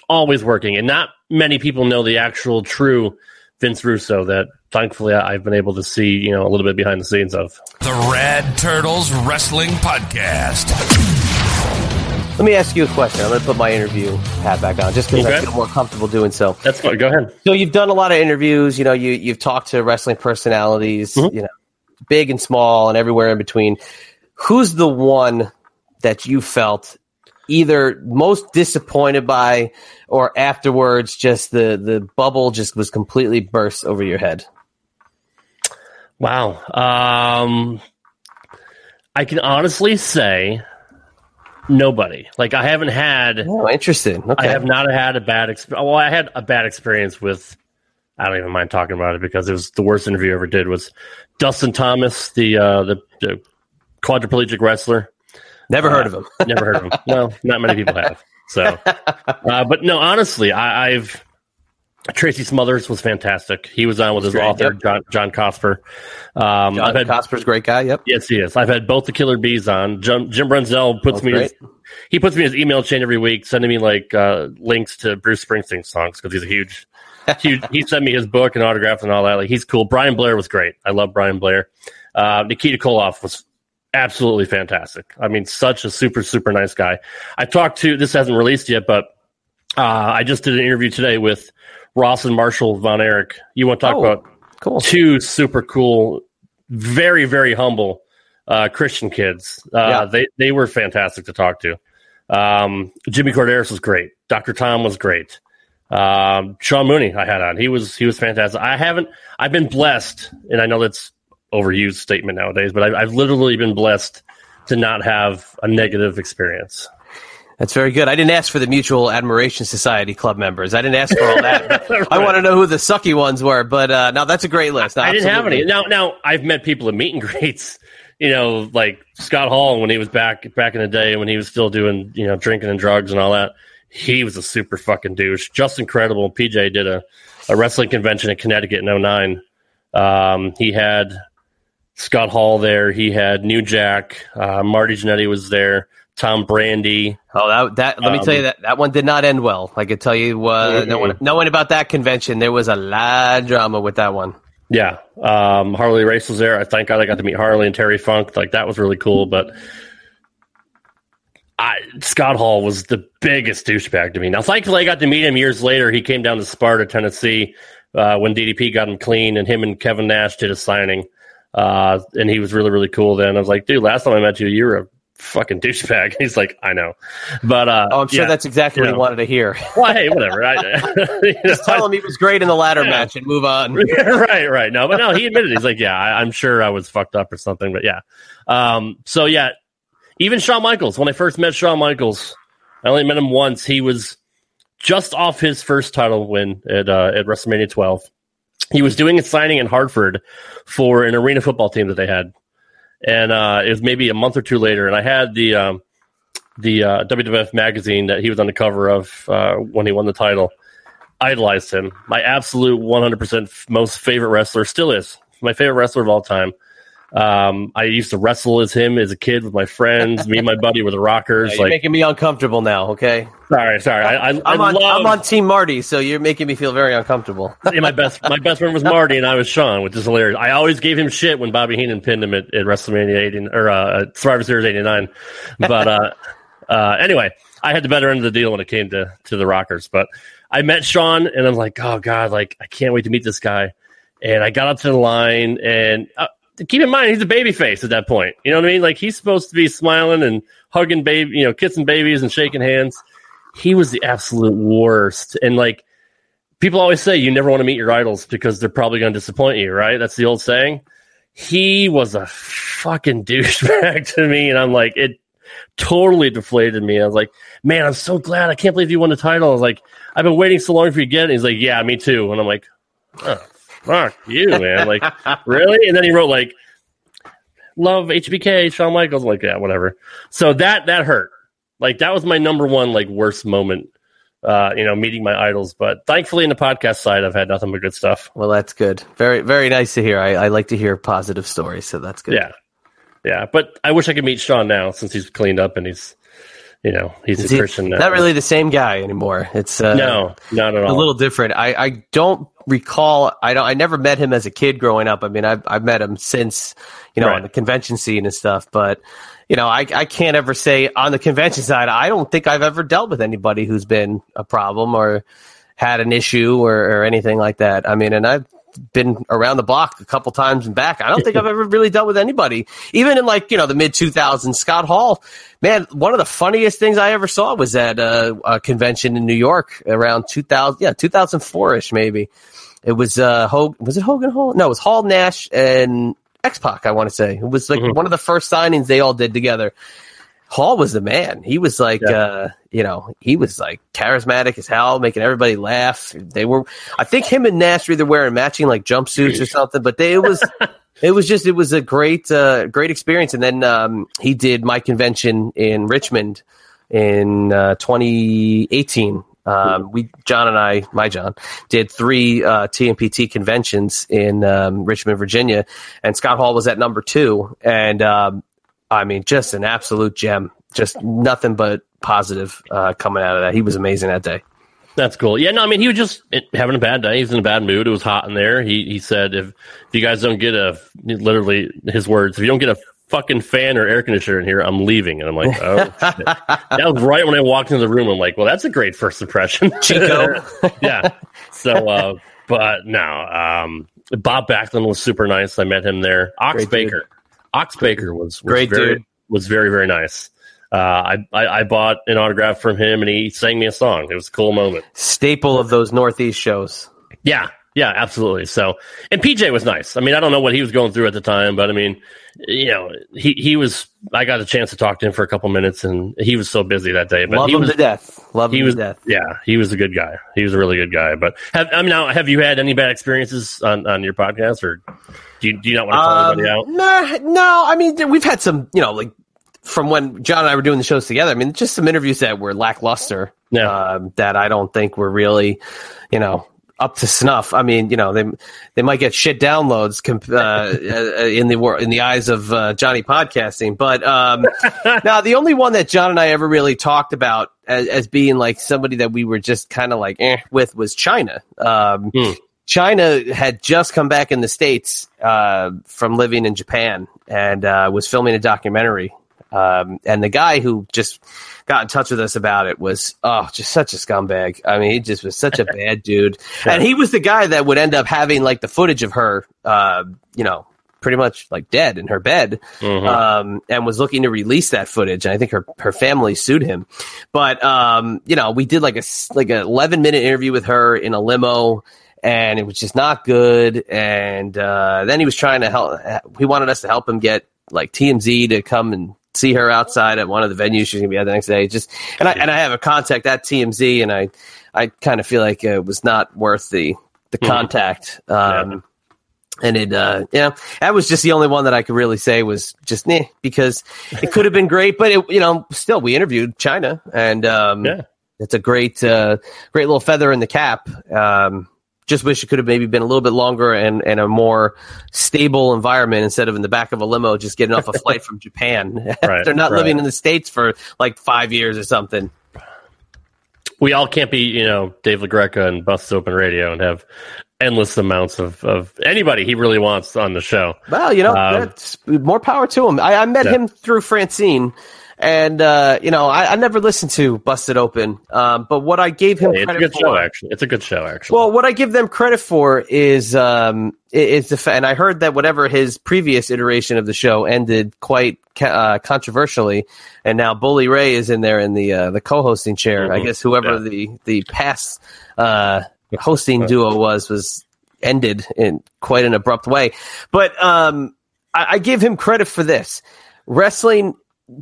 always working, and not many people know the actual true Vince Russo that thankfully I've been able to see, you know, a little bit behind the scenes of. The Rad Turtles Wrestling Podcast. Let me ask you a question. I'm going to put my interview hat back on just because I feel more comfortable doing so. That's fine. Go ahead. So you've done a lot of interviews. You know, you you've talked to wrestling personalities. Mm-hmm. You know, big and small and everywhere in between. Who's the one that you felt either most disappointed by, or afterwards just the the bubble just was completely burst over your head? Wow. Um, I can honestly say nobody. Like I haven't had. Oh, interesting. Okay. I have not had a bad experience. Well, I had a bad experience with. I don't even mind talking about it because it was the worst interview I ever did. Was Dustin Thomas, the uh, the, the quadriplegic wrestler? Never heard Uh, of him. Never heard of him. No, not many people have. So, uh, but no, honestly, I, I've Tracy Smothers was fantastic. He was on with his Great, author yep. John John Cosper. Um, John I've had Cosper's a great guy. Yep. Yes, he is. I've had both the Killer Bees on. Jim, Jim puts That's me. His, he puts me in his email chain every week, sending me like uh, links to Bruce Springsteen songs because he's a huge, huge. He sent me his book and autographs and all that. Like he's cool. Brian Blair was great. I love Brian Blair. Uh, Nikita Koloff was absolutely fantastic. I mean, such a super super nice guy. I talked to. This hasn't released yet, but uh, I just did an interview today with Ross and Marshall Von Erich. You want to talk Oh, about Cool. two super cool, very very humble uh, Christian kids. Uh, Yeah. They they were fantastic to talk to. Um, Jimmy Korderas was great. Dr. Tom was great. Um, Sean Mooney I had on. He was he was fantastic. I haven't. I've been blessed, and I know that's overused statement nowadays, but I've, I've literally been blessed to not have a negative experience. That's very good. I didn't ask for the Mutual Admiration Society club members. I didn't ask for all that. I want to know who the sucky ones were. But uh, no, that's a great list. I didn't have any. Now, now I've met people at meet and greets. You know, like Scott Hall when he was back back in the day when he was still doing you know drinking and drugs and all that. He was a super fucking douche. Just incredible. PJ did a, a wrestling convention in Connecticut in 09. Um, he had Scott Hall there. He had New Jack. Uh, Marty Jannetty was there. Tom Brandi. Oh, that, that let me Um, tell you that that one did not end well. I could tell you, uh, no one, knowing about that convention, there was a lot of drama with that one. Yeah, um, Harley Race was there. I thank God I got to meet Harley and Terry Funk. Like that was really cool. But I, Scott Hall was the biggest douchebag to me. Now, thankfully, I got to meet him years later. He came down to Sparta, Tennessee, uh, when DDP got him clean, and him and Kevin Nash did a signing. Uh, and he was really, really cool. Then I was like, dude, last time I met you, you were a fucking douchebag. He's like, I know, but uh, Oh, I'm sure yeah, that's exactly what he wanted to hear. Well, hey, whatever. I, you know, Just tell him he was great in the ladder Yeah. match and move on. right, right. No, but no, he admitted he's like, yeah, I, I'm sure I was fucked up or something, but yeah. Um, so yeah, even Shawn Michaels. When I first met Shawn Michaels, I only met him once. He was just off his first title win at uh, at WrestleMania 12. He was doing a signing in Hartford for an arena football team that they had, and uh, it was maybe a month or two later. And I had the um, the uh, WWF magazine that he was on the cover of uh, when he won the title. Idolized him. My absolute 100% f- most favorite wrestler still is my favorite wrestler of all time. Um, I used to wrestle as him as a kid with my friends. Me and my buddy were the Rockers. You're like, making me uncomfortable now. Okay, sorry, sorry. I, I'm on. love, I'm on Team Marty, so you're making me feel very uncomfortable. yeah, my best my best friend was Marty and I was Shawn, which is hilarious. I always gave him shit when Bobby Heenan pinned him at, at WrestleMania 80 or uh, Survivor Series 89. But uh, uh, anyway, I had the better end of the deal when it came to to the Rockers. But I met Shawn and I'm like, oh god, like I can't wait to meet this guy. And I got up to the line and. Keep in mind, he's a baby face at that point. You know what I mean? Like he's supposed to be smiling and hugging baby, you know, kissing babies and shaking hands. He was the absolute worst. And like, people always say you never want to meet your idols because they're probably going to disappoint you, right? That's the old saying. He was a fucking douchebag to me, and I'm like, it totally deflated me. I was like, man, I'm so glad. I can't believe you won the title. I was like, I've been waiting so long for you to get it. And he's like, yeah, me too. And I'm like, oh, fuck you, man. Like, really? And then he wrote like, love HBK, Shawn Michaels. I'm like, yeah, whatever. So that that hurt. Like that was my number one like worst moment uh, you know, meeting my idols. But thankfully, in the podcast side, I've had nothing but good stuff. Well, that's good. Very, very nice to hear. I, I like to hear positive stories, so that's good. Yeah, yeah. But I wish I could meet Shawn now since he's cleaned up and he's you know, he's Is a Christian now. not really the same guy anymore. It's uh, No, not at all. a little different. I, I don't recall. I don't. I never met him as a kid growing up. I mean, I've I've met him since you know Right. on the convention scene and stuff. But you know, I I can't ever say on the convention side. I don't think I've ever dealt with anybody who's been a problem or had an issue or, or anything like that. I mean, and I've been around the block a couple times and back. I don't think I've ever really dealt with anybody, even in like you know the mid 2000s. Scott Hall, man, one of the funniest things I ever saw was at uh, a convention in New York around 2000, yeah, 2004 ish maybe. It was uh, Hogan, was it Hogan Hall? No, it was Hall Nash and X Pac. I want to say it was like one of the first signings they all did together. Hall was the man. He was like, uh, you know, he was like charismatic as hell, making everybody laugh. They were, I think him and Nash were either wearing matching like jumpsuits or something, but they, it was, it was just, it was a great, uh, great experience. And then, um, he did my convention in Richmond in, uh, 2018. Um, we, John and I, my John, did three uh, TMPT conventions in um, Richmond, Virginia, and Scott Hall was at number two. And um, I mean, just an absolute gem. Just nothing but positive uh, coming out of that. He was amazing that day. That's cool. Yeah, no, I mean, he was just having a bad day. He was in a bad mood. It was hot in there. He he said, if, if you guys don't get a, literally his words, if you don't get a fucking fan or air conditioner in here, I'm leaving. And I'm like, oh, shit. that was right when I walked into the room. I'm like, well, that's a great first impression. Chico. yeah. So, uh, but no, um, Bob Backlund was super nice. I met him there. Ox Great dude. Ox Baker was, was Great very, dude. was very, very nice. Uh, I, I, I bought an autograph from him and he sang me a song. It was a cool moment. Staple of those Northeast shows. Yeah, yeah, absolutely. So, and PJ was nice. I mean, I don't know what he was going through at the time, but I mean, you know, he he was. I got a chance to talk to him for a couple minutes, and he was so busy that day. But Love he him was to death. Love he him was to death. yeah, he was a good guy. He was a really good guy. But have I mean, now have you had any bad experiences on on your podcast, or do you do you not want to call anybody out? Um, Nah, no, I mean we've had some, you know, like from when John and I were doing the shows together. I mean, just some interviews that were lackluster. Yeah. um, that I don't think were really, you know, up to snuff. I mean, you know, they they might get shit downloads comp- uh, uh, in the wor- in the eyes of uh, Johnny podcasting, but um, now the only one that John and I ever really talked about as, as being like somebody that we were just kind of like eh, with was Chyna. Um, Chyna had just come back in the states uh, from living in Japan and uh, was filming a documentary. Um, and the guy who just got in touch with us about it was oh, just such a scumbag. I mean, he just was such a bad dude. And he was the guy that would end up having like the footage of her, uh, you know, pretty much like dead in her bed, um, and was looking to release that footage. And I think her her family sued him. But um, you know, we did like a like an eleven minute interview with her in a limo. And it was just not good. And uh, then he was trying to help. He wanted us to help him get like TMZ to come and see her outside at one of the venues she's gonna be at the next day. Just and I and I have a contact at TMZ, and I I kind of feel like it was not worth the the contact. Um, And it, uh, yeah, that was just the only one that I could really say was just nah, because it could have been great, but it, you know, still we interviewed Chyna, and um, Yeah. it's a great, uh, great little feather in the cap. Um, just wish it could have maybe been a little bit longer and, and a more stable environment instead of in the back of a limo just getting off a flight from Japan. Right, They're not right. living in the States for like five years or something. We all can't be, you know, Dave LaGreca and Busted Open Radio and have endless amounts of, of anybody he really wants on the show. Well, you know, Um, that's more power to him. I, I met Yeah. him through Francine, and uh, you know, I, I never listened to Busted Open. Um, but what I gave him It's a credit good for, show, actually. It's a good show, actually. well, what I give them credit for is um, is the fa- and I heard that whatever his previous iteration of the show ended quite ca- uh, controversially, and now Bully Ray is in there in the uh, the co-hosting chair. I Mhm. guess whoever Yeah. the the past uh, hosting duo was was ended in quite an abrupt way. But um, I, I give him credit for this. Wrestling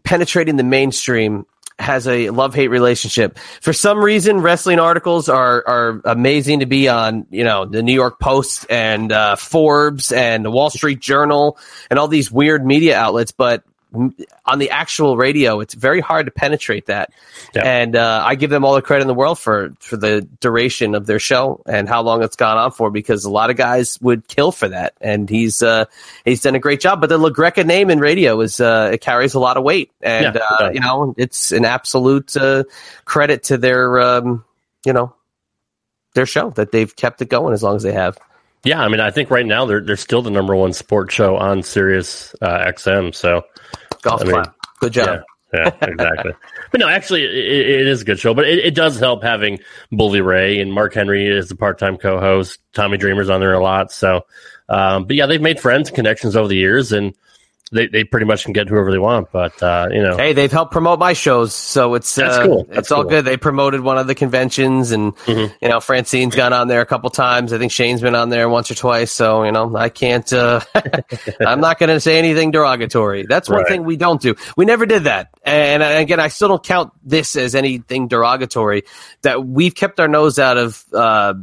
penetrating the mainstream has a love hate relationship. For some reason, wrestling articles are are amazing to be on. You know, the New York Post and uh, Forbes and the Wall Street Journal and all these weird media outlets. But on the actual radio, it's very hard to penetrate that. Yeah. And uh, I give them all the credit in the world for for the duration of their show and how long it's gone on for, because a lot of guys would kill for that, and he's uh, he's done a great job. But the LaGreca name in radio is uh, it carries a lot of weight, and Yeah, uh, you know it's an absolute uh, credit to their um, you know their show that they've kept it going as long as they have. Yeah, I mean, I think right now they're they're still the number one sports show on Sirius uh, XM. So Golf I mean, clap. Good job. Yeah, yeah, exactly. but no, actually, it, it is a good show. But it, it does help having Bully Ray and Mark Henry as the part-time co-host. Tommy Dreamer's on there a lot. So, um, but yeah, they've made friends, and connections over the years, and they, they pretty much can get whoever they want. But uh, you know, Hey, they've helped promote my shows, so it's That's uh, cool. It's That's all cool. good. They promoted one of the conventions, and Mhm. you know, Francine's gone on there a couple times. I think Shane's been on there once or twice. So you know, I can't. Uh, I'm not going to say anything derogatory. That's one Right. thing we don't do. We never did that, and uh, again, I still don't count this as anything derogatory. That we've kept our nose out of. Uh,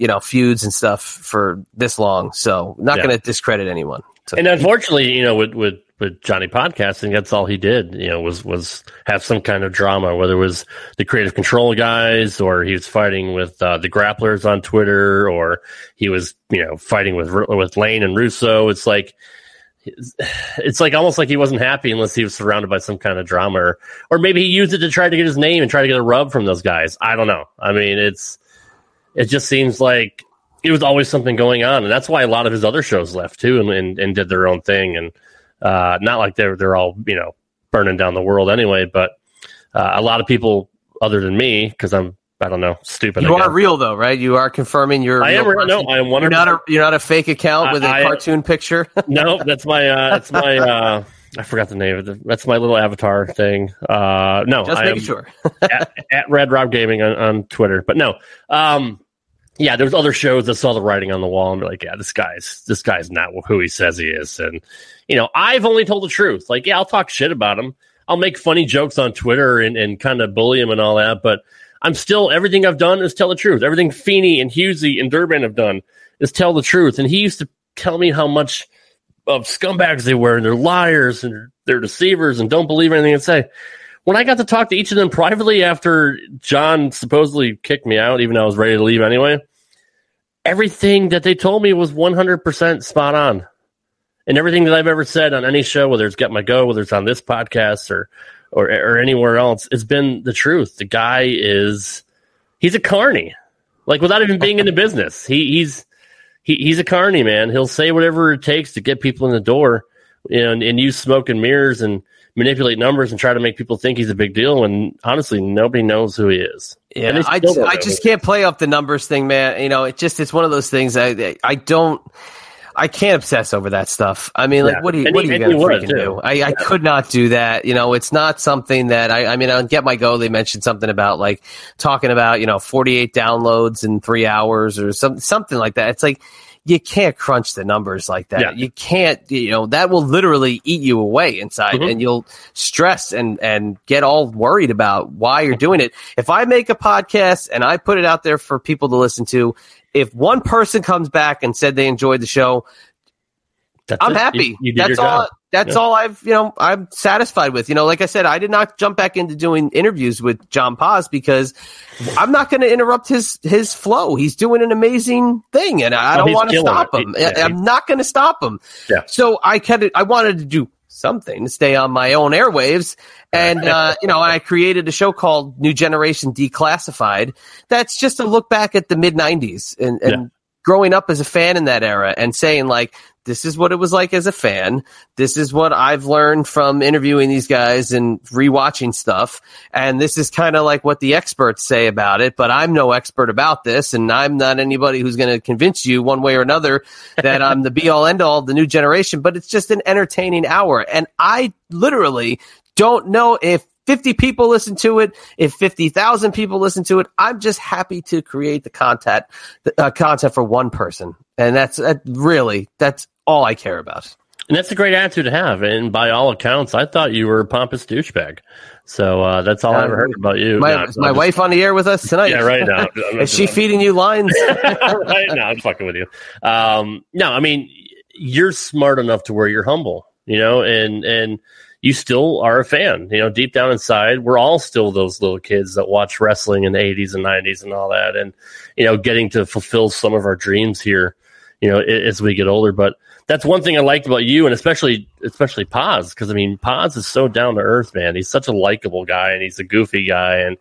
you know, feuds and stuff for this long, so not Yeah. going to discredit anyone. And unfortunately, you know, with with with Johnny podcasting, that's all he did. You know, was was have some kind of drama, whether it was the creative control guys, or he was fighting with uh, the grapplers on Twitter, or he was you know fighting with with Lane and Russo. It's like it's like almost like he wasn't happy unless he was surrounded by some kind of drama, or, or maybe he used it to try to get his name and try to get a rub from those guys. I don't know. I mean, it's it just seems like it was always something going on, and that's why a lot of his other shows left too, and and, and did their own thing, and uh, not like they're they're all you know burning down the world anyway, but uh, a lot of people other than me because I'm I don't know stupid. you I are real though, right? You are confirming you're. I am no. I am You're not a you're not a fake account I- with a I- cartoon picture. no, that's my uh, that's my uh, I forgot the name of it. That's my little avatar thing. Uh, no, Just I making sure. at, at Red Rob Gaming on, on Twitter. But no, um, yeah, there's other shows that saw the writing on the wall and be like, yeah, this guy's this guy's not who he says he is. And you know, I've only told the truth. Like, yeah, I'll talk shit about him. I'll make funny jokes on Twitter and, and kind of bully him and all that. But I'm still everything I've done is tell the truth. Everything Feeney and Husey and Durbin have done is tell the truth. And he used to tell me how much of scumbags they were and they're liars and they're deceivers and don't believe anything they say. When I got to talk to each of them privately after John supposedly kicked me out, even though I was ready to leave anyway, everything that they told me was 100% spot on. And everything that I've ever said on any show, whether it's Get My Go, whether it's on this podcast or, or, or anywhere else, it's been the truth. The guy is, he's a carny. Like without even being in the business, he, he's, he, he's a carny man. He'll say whatever it takes to get people in the door, you know, and, and use smoke and mirrors and manipulate numbers and try to make people think he's a big deal. When honestly, nobody knows who he is. Yeah, I, don't I just can't play up the numbers thing, man. You know, it just it's one of those things. I I don't. I can't obsess over that stuff. I mean, like, Yeah. what are you, And what are you going to freaking do? I, I could not do that. You know, it's not something that I, I mean, on Get My Go, they mentioned something about like talking about, you know, 48 downloads in three hours or some, something like that. It's like, you can't crunch the numbers like that. Yeah. You can't, you know, that will literally eat you away inside Mhm. and you'll stress and, and get all worried about why you're doing it. If I make a podcast and I put it out there for people to listen to, if one person comes back and said they enjoyed the show, That's I'm it. happy. You, you did that's your all. job. That's Yeah. all I've you know I'm satisfied with. You know, like I said, I did not jump back into doing interviews with John Paz because I'm not going to interrupt his his flow. He's doing an amazing thing, and I Oh, don't want to stop it. him. He- yeah, I'm not going to stop him. Yeah. So I kind I wanted to do something to stay on my own airwaves. And, uh, you know, I created a show called New Generation Declassified. That's just to look back at the mid 90s and, and Yeah. growing up as a fan in that era and saying, like, this is what it was like as a fan. This is what I've learned from interviewing these guys and rewatching stuff. And this is kind of like what the experts say about it, but I'm no expert about this. And I'm not anybody who's going to convince you one way or another that I'm the be all end all of the new generation, but it's just an entertaining hour. And I literally don't know if 50 people listen to it, if 50,000 people listen to it. I'm just happy to create the content, uh, content for one person. And that's that really, that's all I care about. And that's a great attitude to have. And by all accounts, I thought you were a pompous douchebag. So uh, that's all I ever heard about you. My, No, is my I'm wife on the air with us tonight. Yeah, right now. Is she feeding you lines? right now, I'm fucking with you. Um, no, I mean, you're smart enough to where you're humble, you know, and and you still are a fan. You know, deep down inside, we're all still those little kids that watch wrestling in the 80s and 90s and all that. And, you know, getting to fulfill some of our dreams here, you know, as we get older. But that's one thing I liked about you, and especially especially Paz, because I mean, Paz is so down to earth, man. He's such a likable guy, and he's a goofy guy, and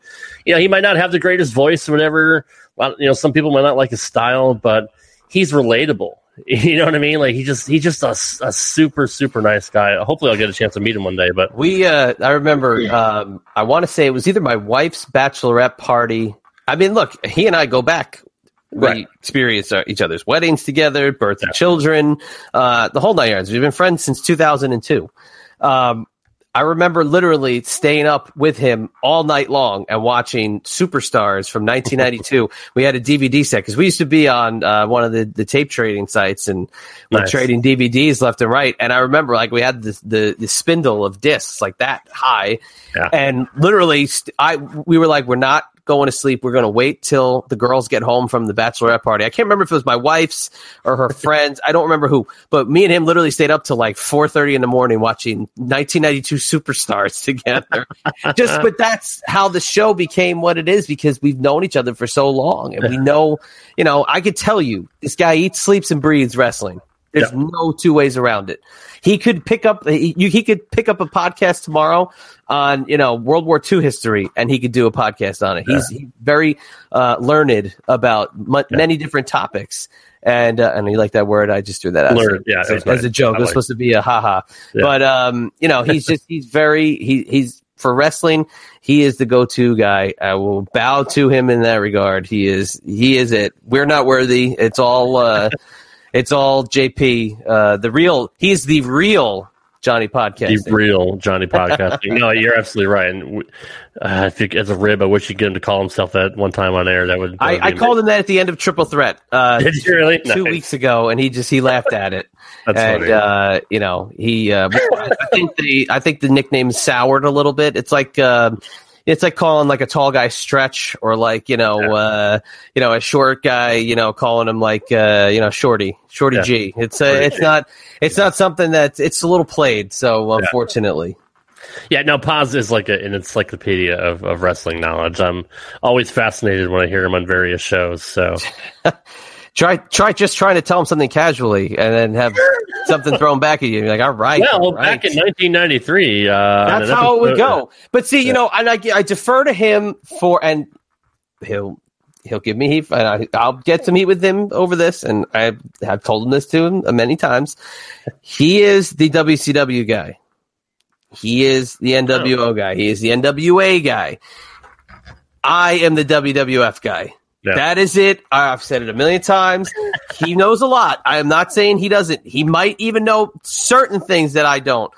you know, he might not have the greatest voice or whatever. Well, you know, some people might not like his style, but he's relatable. You know what I mean? Like he just he's just a, a super super nice guy. Hopefully, I'll get a chance to meet him one day. But we, uh, I remember, um, I want to say it was either my wife's bachelorette party. I mean, look, he and I go back. Right. We experienced uh, each other's weddings together, birth of children, uh, the whole nine yards. We've been friends since 2002. Um, I remember literally staying up with him all night long and watching Superstars from 1992. we had a DVD set because we used to be on uh, one of the, the tape trading sites and we're Nice. trading DVDs left and right. And I remember like we had the the, the spindle of discs like that high, Yeah. and literally st- I we were like we're not going to sleep. We're going to wait till the girls get home from the bachelorette party. I can't remember if it was my wife's or her friends. I don't remember who, but me and him literally stayed up till like 4:30 in the morning watching 1992 Superstars together. Just but that's how the show became what it is because we've known each other for so long and we know, you know, I could tell you this guy eats, sleeps and breathes wrestling. There's no two ways around it. He could pick up he, you, he could pick up a podcast tomorrow on you know World War II history, and he could do a podcast on it. He's, he's very uh, learned about mu- many different topics, and uh, and you like that word? I just threw that out Learned, yeah, as, as a joke. I It was like supposed to be a haha, Yeah. but um, you know, he's just he's very he he's for wrestling. He is the go-to guy. I will bow to him in that regard. He is he is it. We're not worthy. It's all. Uh, It's all JP, uh, the real. He's the real Johnny podcast. the real Johnny podcasting. no, you're absolutely right. And uh, I think as a rib, I wish you'd get him to call himself that one time on air. That would. that I, would I called him that at the end of Triple Threat. Uh, Did you really? Two Nice. weeks ago, and he just he laughed at it. That's and funny. uh, you know he, uh, I think the I think the nickname soured a little bit. It's like. It's like calling like a tall guy stretch or like you know uh you know a short guy you know calling him like uh you know shorty shorty Yeah. g it's uh, it's not it's not something that it's a little played so unfortunately Yeah, no, Paz is like a, an encyclopedia of, of wrestling knowledge. I'm always fascinated when I hear him on various shows. So try try just trying to tell him something casually and then have something thrown back at you You're like all right well, all right. back in 1993, uh, That's how it would go. But see, you know, and I, I defer to him for, and he'll he'll give me heat, and I, I'll get some heat with him over this, and I have told him this to him many times. He is the WCW guy. He is the NWO guy. He is the NWA guy. I am the WWF guy. Yeah. That is it. I've said it a million times. He knows a lot. I am not saying he doesn't. He might even know certain things that I don't.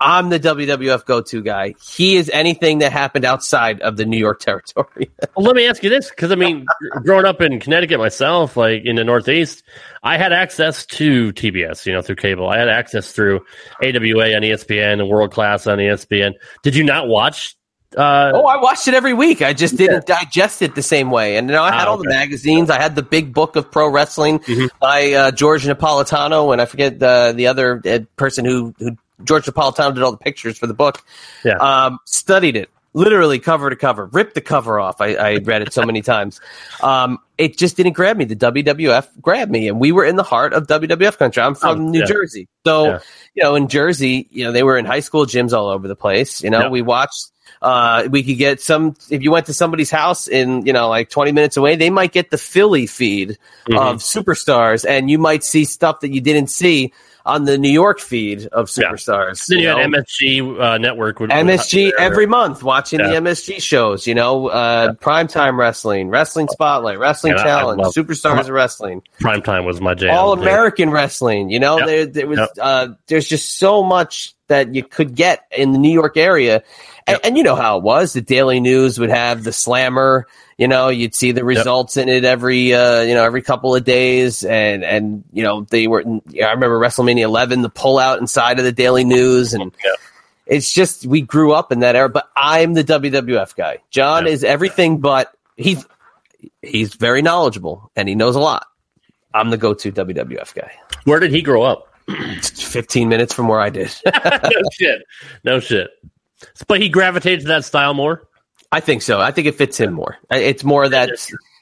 I'm the WWF go to guy. He is anything that happened outside of the New York territory. Well, let me ask you this, because I mean, growing up in Connecticut myself, like in the Northeast, I had access to TBS, you know, through cable. I had access through AWA on ESPN and World Class on ESPN. Did you not watch? Uh, oh, I watched it every week. I just didn't digest it the same way. And you know, I had Ah, all the okay. magazines. I had the big book of pro wrestling Mm-hmm. by uh, George Napolitano, and I forget the the other uh, person who who George Napolitano did all the pictures for the book. Yeah. Um, studied it literally cover to cover, ripped the cover off. I, I read it so many times. Um, it just didn't grab me. The WWF grabbed me, and we were in the heart of WWF country. I'm from Oh, New yeah. Jersey, so Yeah. you know, in Jersey, you know, they were in high school gyms all over the place. You know, Yeah. we watched. Uh, we could get some if you went to somebody's house in you know like 20 minutes away they might get the philly feed Mm-hmm. of superstars and you might see stuff that you didn't see on the new york feed of Yeah. superstars then you know? MSG uh, Network. Would, would MSG have- every month watching Yeah. the MSG shows, you know, uh, primetime wrestling, wrestling spotlight, wrestling Yeah, challenge, love- superstars of wrestling, Primetime was my jam. all American wrestling. You know, Yep. there, there was Yep. uh, there's just so much that you could get in the New York area, and, and you know how it was. The Daily News would have the Slammer. You know, you'd see the results in it every uh, you know every couple of days, and and you know they were. I remember WrestleMania 11, the pullout inside of the Daily News, and Yeah. it's just we grew up in that era. But I'm the WWF guy. John is everything, but he's he's very knowledgeable and he knows a lot. I'm the go-to WWF guy. Where did he grow up? 15 minutes from where I did. no shit. No shit. But he gravitated to that style more. I think so. I think it fits him more. It's more that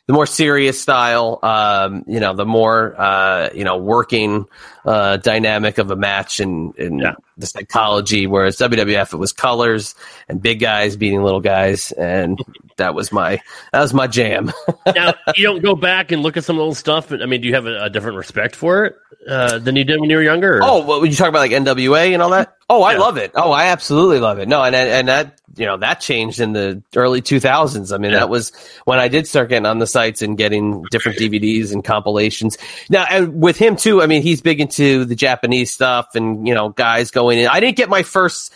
the more serious style, um, you know, the more uh, you know, working uh, dynamic of a match and, and Yeah. The psychology. Whereas WWF, it was colors and big guys beating little guys, and that was my that was my jam. now you don't go back and look at some of those stuff. I mean, do you have a, a different respect for it uh, than you did when you were younger? or- Oh, what would you talk about like NWA and all that? Oh, I Yeah. love it. Oh, I absolutely love it. No, and and that you know that changed in the early 2000s. I mean, Yeah. that was when I did start getting on the sites and getting different DVDs and compilations. Now, and with him too, I mean, he's big into the Japanese stuff and you know guys going in. I didn't get my first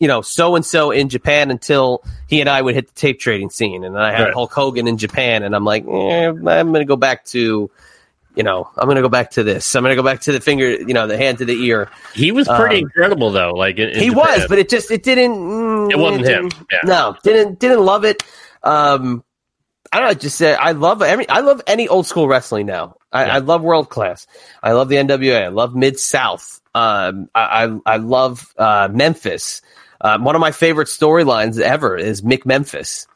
you know so and so in Japan until he and I would hit the tape trading scene, and then I had Right. Hulk Hogan in Japan, and I'm like, eh, I'm going to go back to. You know, I'm going to go back to this. I'm going to go back to the finger, you know, the hand to the ear. he was pretty um, incredible though. Like in, in He Japan. was, but it just it didn't. mm, It wasn't him. Yeah. No, didn't didn't love it. Um, I don't know. Just say I love every. I love any old school wrestling now. I, Yeah. I love world class. I love the NWA. I love Mid South. Um, I, I I love uh, Memphis. Um, one of my favorite storylines ever is Mick Memphis.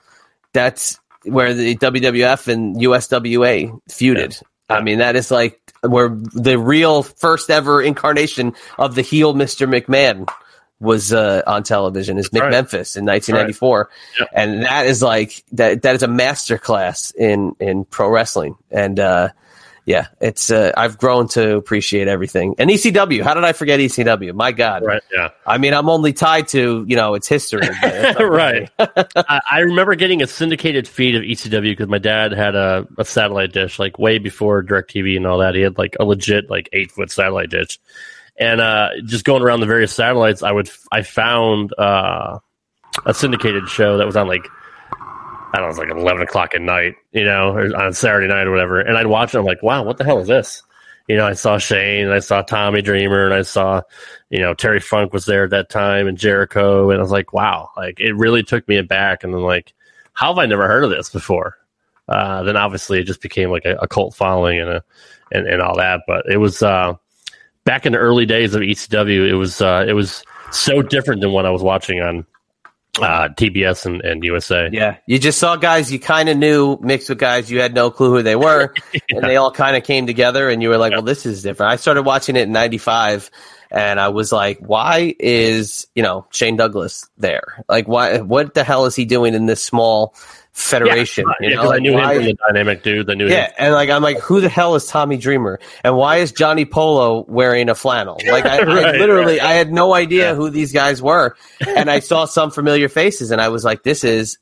That's where the WWF and USWA feuded. I mean, that is like where the real first ever incarnation of the heel Mr. McMahon was uh, on television is Mick right. Memphis in 1994, Yep. and that is like that. That is a masterclass in in pro wrestling, and uh, yeah, it's uh, I've grown to appreciate everything. And ECW, how did I forget ECW? My God, right. Yeah. I mean, I'm only tied to you know its history, it's right. I, I remember getting a syndicated feed of ECW because my dad had a, a satellite dish, like way before DirecTV and all that. He had like a legit like eight foot satellite dish, and uh, just going around the various satellites, I would I found uh, a syndicated show that was on like. I don't know, like eleven o'clock at night, you know, or on Saturday night or whatever. And I'd watch it. I'm like, wow, what the hell is this? You know, I saw Shane, and I saw Tommy Dreamer, and I saw, you know, Terry Funk was there at that time, and Jericho, and I was like, wow, like it really took me aback. And then like, how have I never heard of this before? Uh, then obviously it just became like a, a cult following and a and, and all that. But it was uh, back in the early days of ECW. It was uh, it was so different than what I was watching on uh, TBS and, and USA. Yeah, you just saw guys you kind of knew mixed with guys you had no clue who they were, and they all kind of came together, and you were like, "Well, this is different." I started watching it in '95, and I was like, "Why is you know Shane Douglas there? Like, why? What the hell is he doing in this small federation?" Yeah, you know, I like, knew why- him from the dynamic dude. I knew yeah, him. and like I'm like, who the hell is Tommy Dreamer, and why is Johnny Polo wearing a flannel? Like I, I Right, literally, right. I had no idea who these guys were, and I saw some familiar faces, and I was like, this is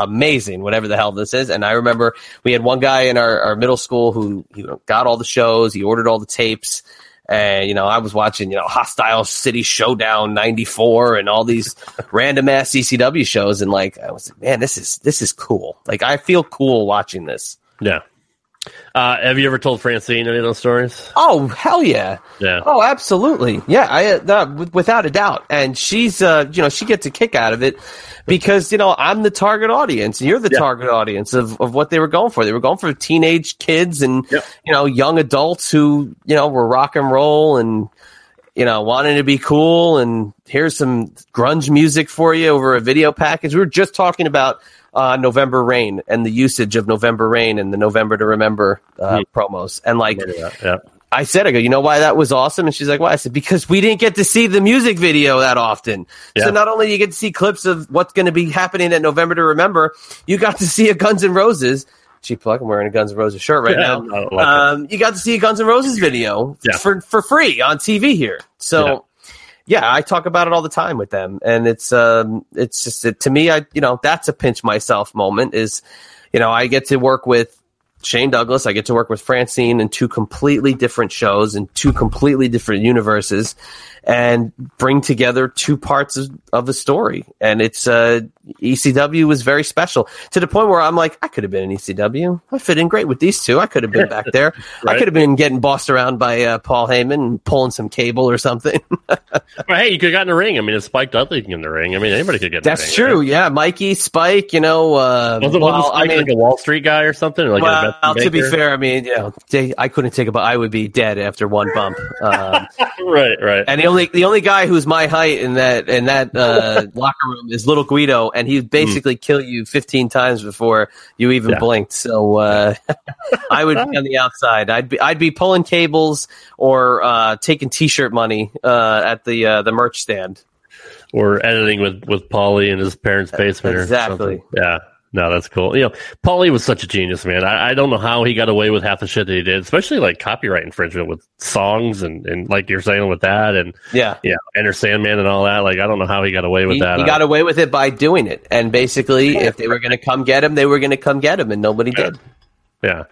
amazing, whatever the hell this is. And I remember we had one guy in our, our middle school who he got all the shows, he ordered all the tapes. And, you know, I was watching, you know, Hostile City Showdown 94 and all these random ass ECW shows. And like, I was like, man, this is, this is cool. Like, I feel cool watching this. Yeah. Uh, have you ever told Francine any of those stories? Oh, hell yeah. Yeah. Oh, absolutely. Yeah, I uh, without a doubt. And she's uh, you know, she gets a kick out of it because, you know, I'm the target audience and you're the Yeah. target audience of, of what they were going for. They were going for teenage kids and Yep. you know, young adults who, you know, were rock and roll and you know, wanting to be cool and here's some grunge music for you over a video package. We were just talking about uh, November Rain and the usage of November Rain and the November to Remember uh, promos. And like, Yeah. I said, I go, you know why that was awesome? And she's like, why? I said, because we didn't get to see the music video that often. Yeah. So not only do you get to see clips of what's going to be happening at November to Remember, you got to see a Guns N' Roses. Cheap plug. I'm wearing a Guns N' Roses shirt right Yeah, now. Like um, you got to see a Guns N' Roses video Yeah. for for free on TV here. So. Yeah. I talk about it all the time with them, and it's um, it's just to me, I you know that's a pinch myself moment. Is you know I get to work with Shane Douglas. I get to work with Francine in two completely different shows in two completely different universes and bring together two parts of, of the story. And it's uh, ECW was very special to the point where I'm like, I could have been in ECW. I fit in great with these two. I could have been back there. I could have been getting bossed around by uh, Paul Heyman and pulling some cable or something. Well, hey, you could have gotten a ring. I mean, if Spike Dudley in the ring, I mean, anybody could get in That's ring. true. Yeah. Mikey, Spike, you know, uh, Wasn't, well, wasn't Spike I mean, like a Wall Street guy or something? Like well, Well, to be fair, I mean, you know, they, I couldn't take a. I would be dead after one bump. Um, right, right. and the only the only guy who's my height in that in that uh, locker room is little Guido, and he'd basically kill you 15 times before you even Yeah. blinked. So uh, I would be on the outside. I'd be I'd be pulling cables or uh, taking T-shirt money uh, at the uh, the merch stand. or editing with with Paulie in his parents' basement or Exactly. something. Yeah. No, that's cool. You know, Paulie was such a genius, man. I, I don't know how he got away with half the shit that he did, especially like copyright infringement with songs and, and like you're saying with that and Yeah. yeah, Enter Sandman and all that. Like I don't know how he got away with He, that. he got away with it by doing it, and basically, if they were going to come get him, they were going to come get him, and nobody did. Yeah.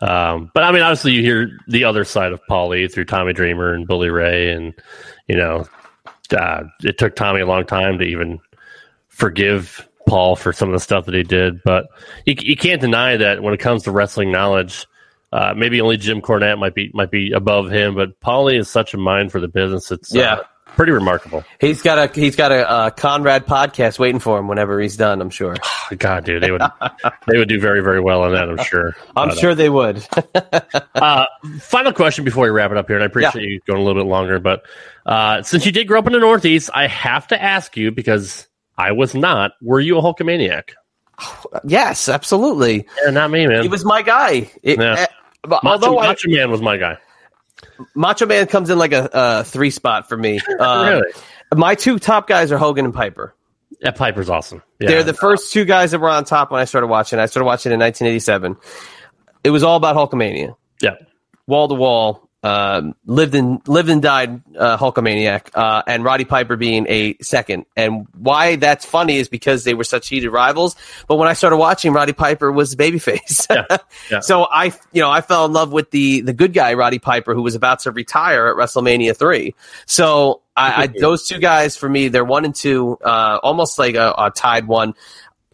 Um, but I mean, obviously, you hear the other side of Paulie through Tommy Dreamer and Bully Ray, and you know, uh, it took Tommy a long time to even forgive Paul for some of the stuff that he did. But you, you can't deny that when it comes to wrestling knowledge, uh, maybe only Jim Cornette might be might be above him, but Paulie is such a mind for the business. It's uh, Yeah. pretty remarkable. He's got a he's got a uh, Conrad podcast waiting for him whenever he's done. I'm sure. God, dude, they would they would do very very well on that. I'm sure. I'm But, uh, sure they would. Uh, final question before we wrap it up here, and I appreciate you going a little bit longer. But uh, since you did grow up in the Northeast, I have to ask you because I was not. Were you a Hulkamaniac? yes, absolutely. Yeah, not me, man. He was my guy. It- Yeah. eh, but Macho, although I, Macho Man was my guy. Macho Man comes in like a, a three spot for me. Uh, really? My two top guys are Hogan and Piper. Yeah, Piper's awesome. Yeah. They're the first two guys that were on top when I started watching. I started watching in 1987. It was all about Hulkamania. yeah. wall to wall. Um, lived and lived and died uh, Hulkamaniac, uh, and Roddy Piper being a second. And why that's funny is because they were such heated rivals. But when I started watching, Roddy Piper was babyface. Yeah, yeah. so I, you know, I fell in love with the the good guy Roddy Piper, who was about to retire at WrestleMania three. So I, I those two guys for me, they're one and two, uh, almost like a, a tied one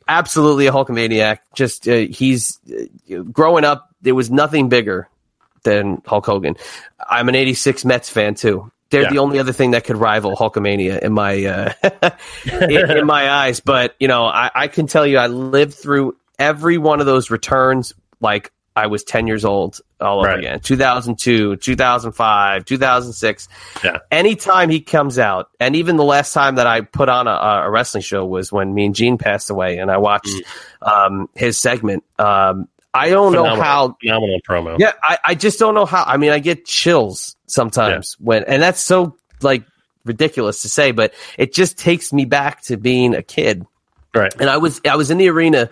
absolutely a Hulkamaniac. Just uh, he's uh, growing up. There was nothing bigger than Hulk Hogan. I'm an '86 Mets fan too. They're Yeah. the only other thing that could rival Hulkamania in my uh, in, in my eyes. But you know, I, I can tell you, I lived through every one of those returns like I was 10 years old all over Right. again. 2002, 2005, 2006 Yeah. anytime he comes out, and even the last time that I put on a, a wrestling show was when Mean Gene passed away, and I watched um, his segment. Um, I don't know how. phenomenal promo. Yeah, I, I just don't know how. I mean, I get chills sometimes when, and that's so like ridiculous to say, but it just takes me back to being a kid. Right. And I was I was in the arena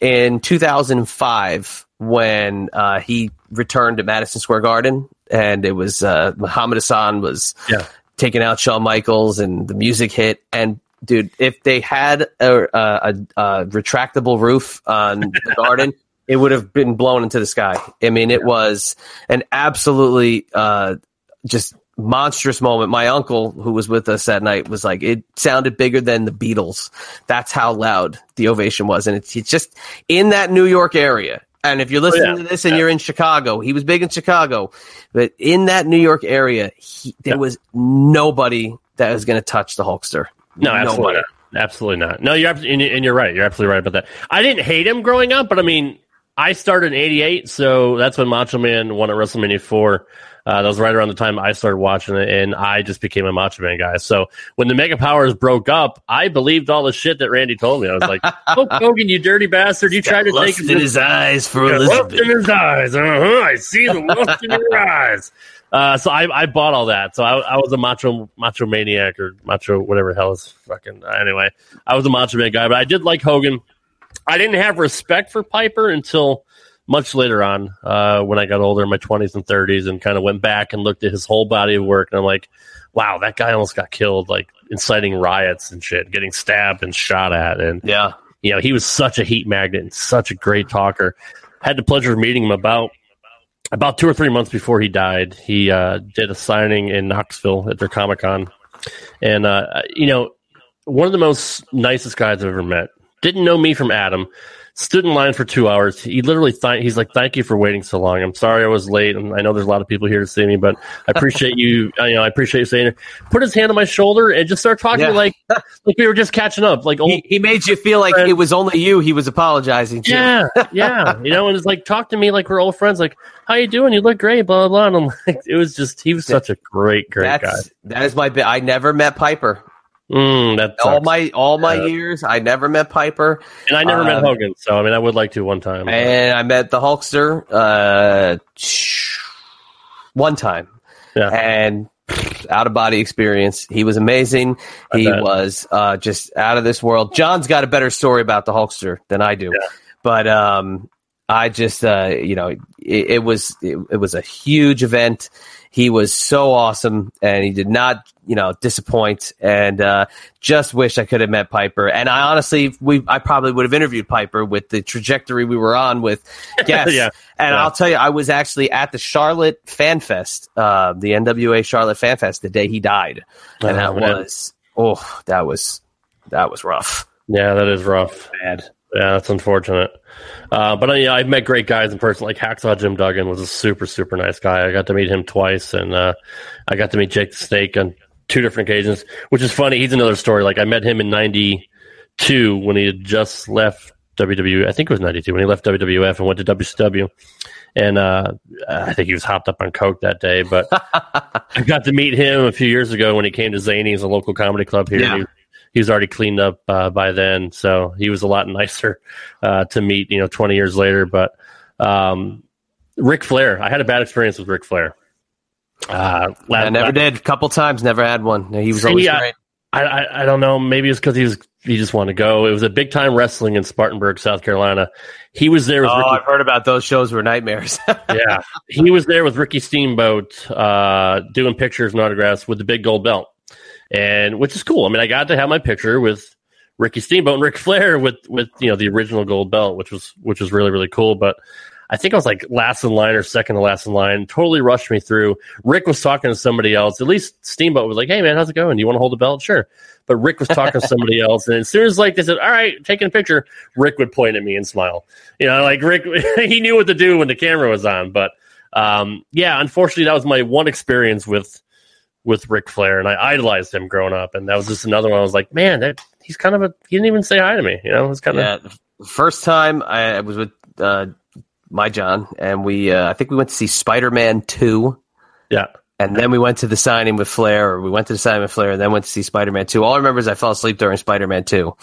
in 2005 when uh, he returned to Madison Square Garden, and it was uh, Muhammad Hassan was Yeah. taking out Shawn Michaels, and the music hit. And dude, if they had a, a, a retractable roof on the garden. It would have been blown into the sky. I mean, it was an absolutely uh, just monstrous moment. My uncle, who was with us that night, was like, it sounded bigger than the Beatles. That's how loud the ovation was. And it's, it's just in that New York area. And if you're listening yeah. to this and you're in Chicago, he was big in Chicago, but in that New York area, he, there Yeah. was nobody that was going to touch the Hulkster. No, absolutely not. Absolutely not. No, you're and you're right. You're absolutely right about that. I didn't hate him growing up, but I mean, I started in '88, so that's when Macho Man won at WrestleMania four. Uh, that was right around the time I started watching it, and I just became a Macho Man guy. So when the Mega Powers broke up, I believed all the shit that Randy told me. I was like, "Oh, Hogan, you dirty bastard! You tried to take in his eyes for Elizabeth. in his eyes. Uh-huh. I see the lust in your eyes. Uh, so I, I bought all that. So I, I was a macho macho maniac or macho whatever the hell is fucking anyway. I was a macho man guy, but I did like Hogan. I didn't have respect for Piper until much later on uh, when I got older in my twenties and thirties and kind of went back and looked at his whole body of work and I'm like, wow, that guy almost got killed, like inciting riots and shit, getting stabbed and shot at, and Yeah. you know, he was such a heat magnet and such a great talker. Had the pleasure of meeting him about about two or three months before he died. He uh, did a signing in Knoxville at their Comic Con, and uh, you know, one of the most nicest guys I've ever met. Didn't know me from Adam. Stood in line for two hours. He literally th- he's like, "Thank you for waiting so long. I'm sorry I was late, and I know there's a lot of people here to see me, but I appreciate you. You know, I appreciate you saying it." Put his hand on my shoulder and just start talking Yeah. like like we were just catching up. Like old He, he made you feel like friend. it was only you he was apologizing to. Yeah, yeah. You know, and it's like talk to me like we're old friends. Like, how you doing? You look great. Blah blah. blah. And I'm like, it was just he was such a great, great That's that is my bit. I never met Piper. Mm, All my all my Yeah. years, I never met Piper. and I never met um, Hogan, so I mean, I would like to one time. And I met the Hulkster uh, one time, yeah, and out of body experience. He was amazing. I He bet. was uh, just out of this world. John's got a better story about the Hulkster than I do, but um, I just uh, you know it, it was it, it was a huge event. He was so awesome, and he did not you know disappoint. And uh, just wish I could have met Piper. And I honestly, we I probably would have interviewed Piper with the trajectory we were on with guests. Yeah. And Yeah. I'll tell you, I was actually at the Charlotte Fan Fest, uh, the NWA Charlotte Fan Fest, the day he died, and Oh, that man. was oh, that was that was rough. yeah, that is rough. Bad. Yeah, that's unfortunate. Uh, but uh, yeah, I've met great guys in person. Like Hacksaw Jim Duggan was a super, super nice guy. I got to meet him twice, and uh, I got to meet Jake the Snake on two different occasions, which is funny. He's another story. Like I met him in '92 when he had just left WWE. I think it was '92 when he left WWF and went to WCW. And uh, I think he was hopped up on coke that day. But I got to meet him a few years ago when he came to Zany's, a local comedy club here. Yeah. He, was already cleaned up uh, by then, so he was a lot nicer uh, to meet. You know, twenty years later. But um, Ric Flair, I had a bad experience with Ric Flair. Uh, la- I never la- did. Couple times, never had one. He was See, always great. I, I I don't know. Maybe it's because he was he just wanted to go. It was a big time wrestling in Spartanburg, South Carolina. He was there with Oh, Ricky I've heard about those shows were nightmares. yeah, he was there with Ricky Steamboat, uh, doing pictures and autographs with the big gold belt, and which is cool. I mean, I got to have my picture with Ricky Steamboat and Ric Flair with with you know the original gold belt, which was which was really really cool. But I think I was like last in line or second to last in line. Totally rushed me through. Rick was talking to somebody else. At least Steamboat was like, "Hey man, how's it going? Do you want to hold the belt?" Sure. But Rick was talking to somebody else, and as soon as like they said, "All right, taking a picture," Rick would point at me and smile. You know, like Rick, he knew what to do when the camera was on. But um, yeah, unfortunately, that was my one experience with with Ric Flair, and I idolized him growing up. And that was just another one. I was like, man, that, he's kind of a. He didn't even say hi to me. You know, it was kind of yeah, the first time I, was with uh, my John, and we uh, I think we went to see Spider Man two. yeah. And then we went to the signing with Flair, or we went to the signing with Flair, and then went to see Spider Man 2. All I remember is I fell asleep during Spider Man 2.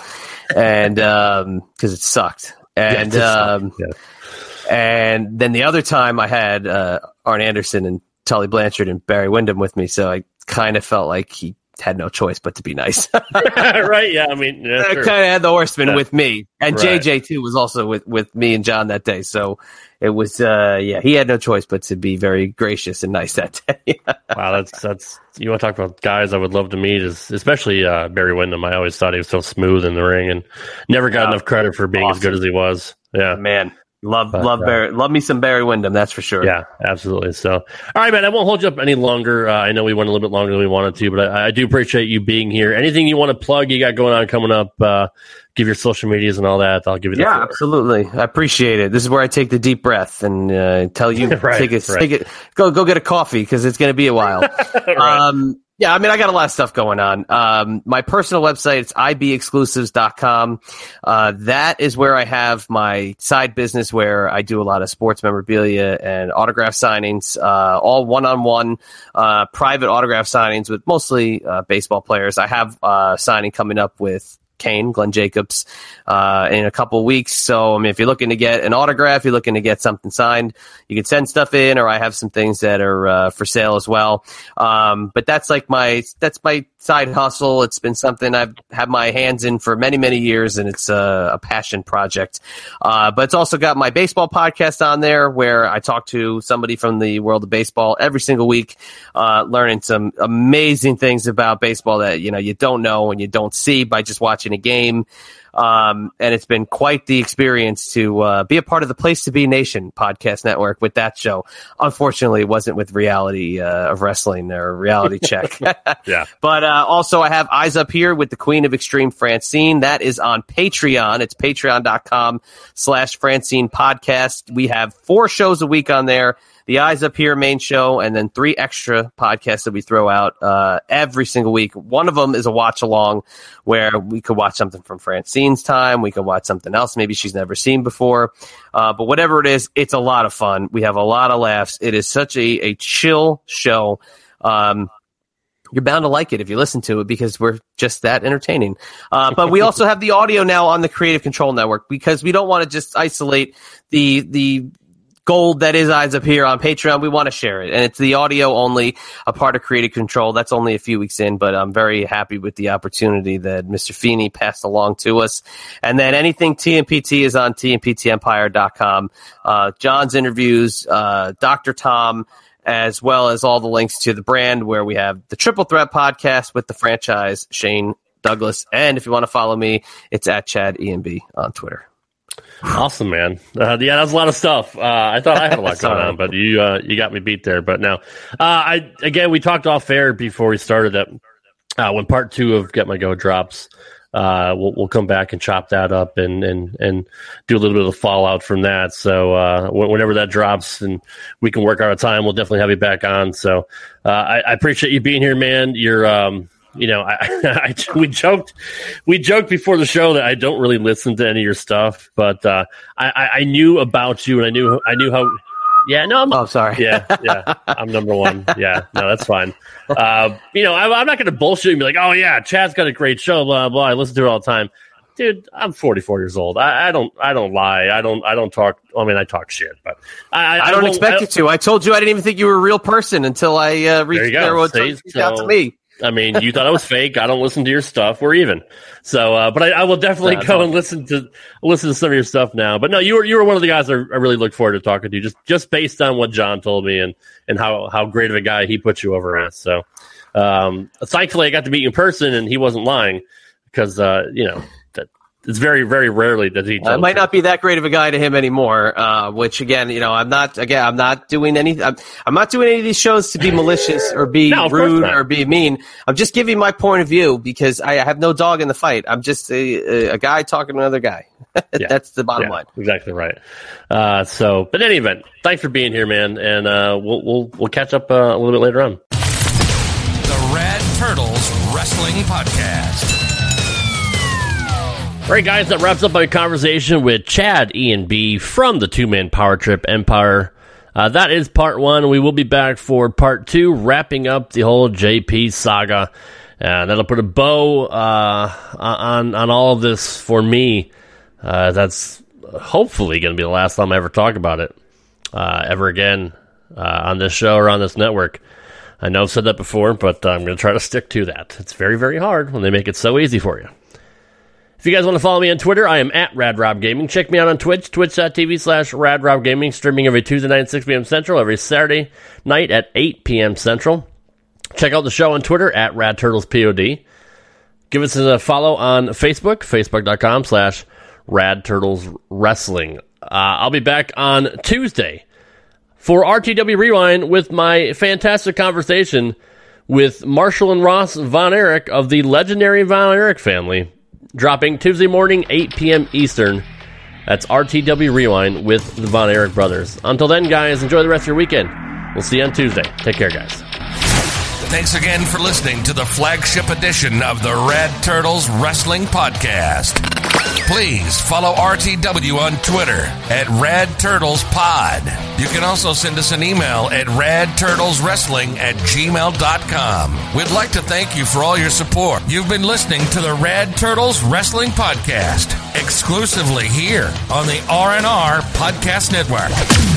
And, because it sucked. And, it sucked. um, Yeah. and then the other time I had, uh, Arn Anderson and Tully Blanchard and Barry Windham with me. So I kind of felt like he had no choice but to be nice. right. Yeah. I mean, yeah, I kind of had the horseman Yeah. with me, and Right. JJ too was also with with me and John that day. So it was, uh, yeah, he had no choice but to be very gracious and nice that day. wow. That's that's you want to talk about guys I would love to meet is especially uh, Barry Windham. I always thought he was so smooth in the ring and never got enough credit for being as good as he was. Yeah. Man, love But, love uh, Barry, love me some Barry Windham. That's for sure. Yeah, absolutely. So, all right, man, I won't hold you up any longer. Uh, I know we went a little bit longer than we wanted to, but I, I do appreciate you being here. Anything you want to plug you got going on coming up, uh, give your social medias and all that. I'll give you Yeah, floor. absolutely. I appreciate it. This is where I take the deep breath and uh, tell you Right, take it, right. take it, go go get a coffee because it's going to be a while. um, yeah, I mean, I got a lot of stuff going on. Um, my personal website, it's ibexclusives.com. Uh, that is where I have my side business where I do a lot of sports memorabilia and autograph signings, uh, all one on one, private autograph signings with mostly, uh, baseball players. I have, uh, signing coming up with Kane, Glenn Jacobs, uh, in a couple weeks. So, I mean, if you're looking to get an autograph, you're looking to get something signed, you can send stuff in, or I have some things that are uh, for sale as well. Um, but that's like my that's my side hustle. It's been something I've had my hands in for many many years, and it's a, a passion project. Uh, but it's also got my baseball podcast on there, where I talk to somebody from the world of baseball every single week, uh, learning some amazing things about baseball that you know you don't know and you don't see by just watching watching a game. Um, and it's been quite the experience to uh, be a part of the Place to Be Nation podcast network with that show. Unfortunately, it wasn't with reality uh, of wrestling or reality check. Yeah. But uh, also, I have Eyes Up Here with the Queen of Extreme, Francine. That is on Patreon. It's patreon.com slash Francine podcast. We have four shows a week on there. The Eyes Up Here main show, and then three extra podcasts that we throw out uh, every single week. One of them is a watch along where we could watch something from Francine's time. We could watch something else maybe she's never seen before. Uh, but whatever it is, it's a lot of fun. We have a lot of laughs. It is such a, a chill show. Um, you're bound to like it if you listen to it because we're just that entertaining. Uh, but we also have the audio now on the Creative Control Network because we don't want to just isolate the the gold that is eyes up here on Patreon. We want to share it, and it's the audio only, a part of Creative Control. That's only a few weeks in, but I'm very happy with the opportunity that Mr. Feeney passed along to us. And then anything TMPT is on TMPTEmpire.com. Uh, John's interviews, uh, Dr. Tom as well as all the links to the brand where we have the Triple Threat podcast with the franchise Shane Douglas. And if you want to follow me, it's at Chad EMB on Twitter. Awesome, man. Uh, yeah, that's a lot of stuff. Uh, I thought I had a lot going on, but you uh, you got me beat there. But now, uh, I again we talked off air before we started that uh, when part two of Get My Go drops, uh, we'll we'll come back and chop that up and and and do a little bit of the fallout from that. So uh, whenever that drops and we can work out a time, we'll definitely have you back on. So uh, I, I appreciate you being here, man. You're um, you know, I, I we joked we joked before the show that I don't really listen to any of your stuff, but uh, I, I I knew about you and I knew I knew how. Yeah, no, I'm, Oh, sorry. yeah, yeah, I'm number one. Yeah, no, that's fine. Uh, you know, I, I'm not going to bullshit and be like, oh yeah, Chad's got a great show, blah blah. I listen to it all the time, dude. I'm 44 years old. I, I don't, I don't lie. I don't, I don't talk. I mean, I talk shit, but I, I don't won't- expect I- you to. I told you I didn't even think you were a real person until I uh, reached There you there. See? reached out So- to me. I mean, you thought I was fake. I don't listen to your stuff. We're even. So, uh, but I, I will definitely No, go no. and listen to listen to some of your stuff now. But no, you were you were one of the guys I, I really look forward to talking to, just just based on what John told me and and how how great of a guy he put you over as. So, um, thankfully, I got to meet you in person, and he wasn't lying because uh, you know it's very very rarely that he. I tells might not be that great of a guy to him anymore. Uh, which again, you know, I'm not. Again, I'm not doing any. I'm, I'm not doing any of these shows to be malicious or be No, rude or be mean. I'm just giving my point of view because I have no dog in the fight. I'm just a, a, a guy talking to another guy. Yeah. That's the bottom Yeah, line. exactly right. Uh, so, but in any event, thanks for being here, man, and uh, we'll we'll we'll catch up uh, a little bit later on. The Rad Turtles Wrestling Podcast. All right, guys, that wraps up my conversation with Chad IB from the two man power trip Empire. Uh, that is part one. We will be back for part two, wrapping up the whole JP saga. Uh, that'll put a bow uh, on on all of this for me. Uh, that's hopefully going to be the last time I ever talk about it uh, ever again uh, on this show or on this network. I know I've said that before, but I'm going to try to stick to that. It's very, very hard when they make it so easy for you. If you guys want to follow me on Twitter, I am at RadRobGaming. Check me out on Twitch, twitch.tv slash RadRobGaming, streaming every Tuesday night at 6 p.m. Central, every Saturday night at 8 p.m. Central. Check out the show on Twitter at RadTurtlesPOD. Give us a follow on Facebook, facebook.com slash RadTurtlesWrestling. Uh, I'll be back on Tuesday for RTW Rewind with my fantastic conversation with Marshall and Ross Von Erich of the legendary Von Erich family, dropping Tuesday morning, 8 p.m. Eastern. That's RTW Rewind with the Von Erich brothers. Until then, guys, enjoy the rest of your weekend. We'll see you on Tuesday. Take care, guys. Thanks again for listening to the flagship edition of the Rad Turtles Wrestling Podcast. Please follow RTW on Twitter at Rad Turtles Pod. You can also send us an email at radturtleswrestling at gmail.com. We'd like to thank you for all your support. You've been listening to the Rad Turtles Wrestling Podcast, exclusively here on the RNR Podcast Network.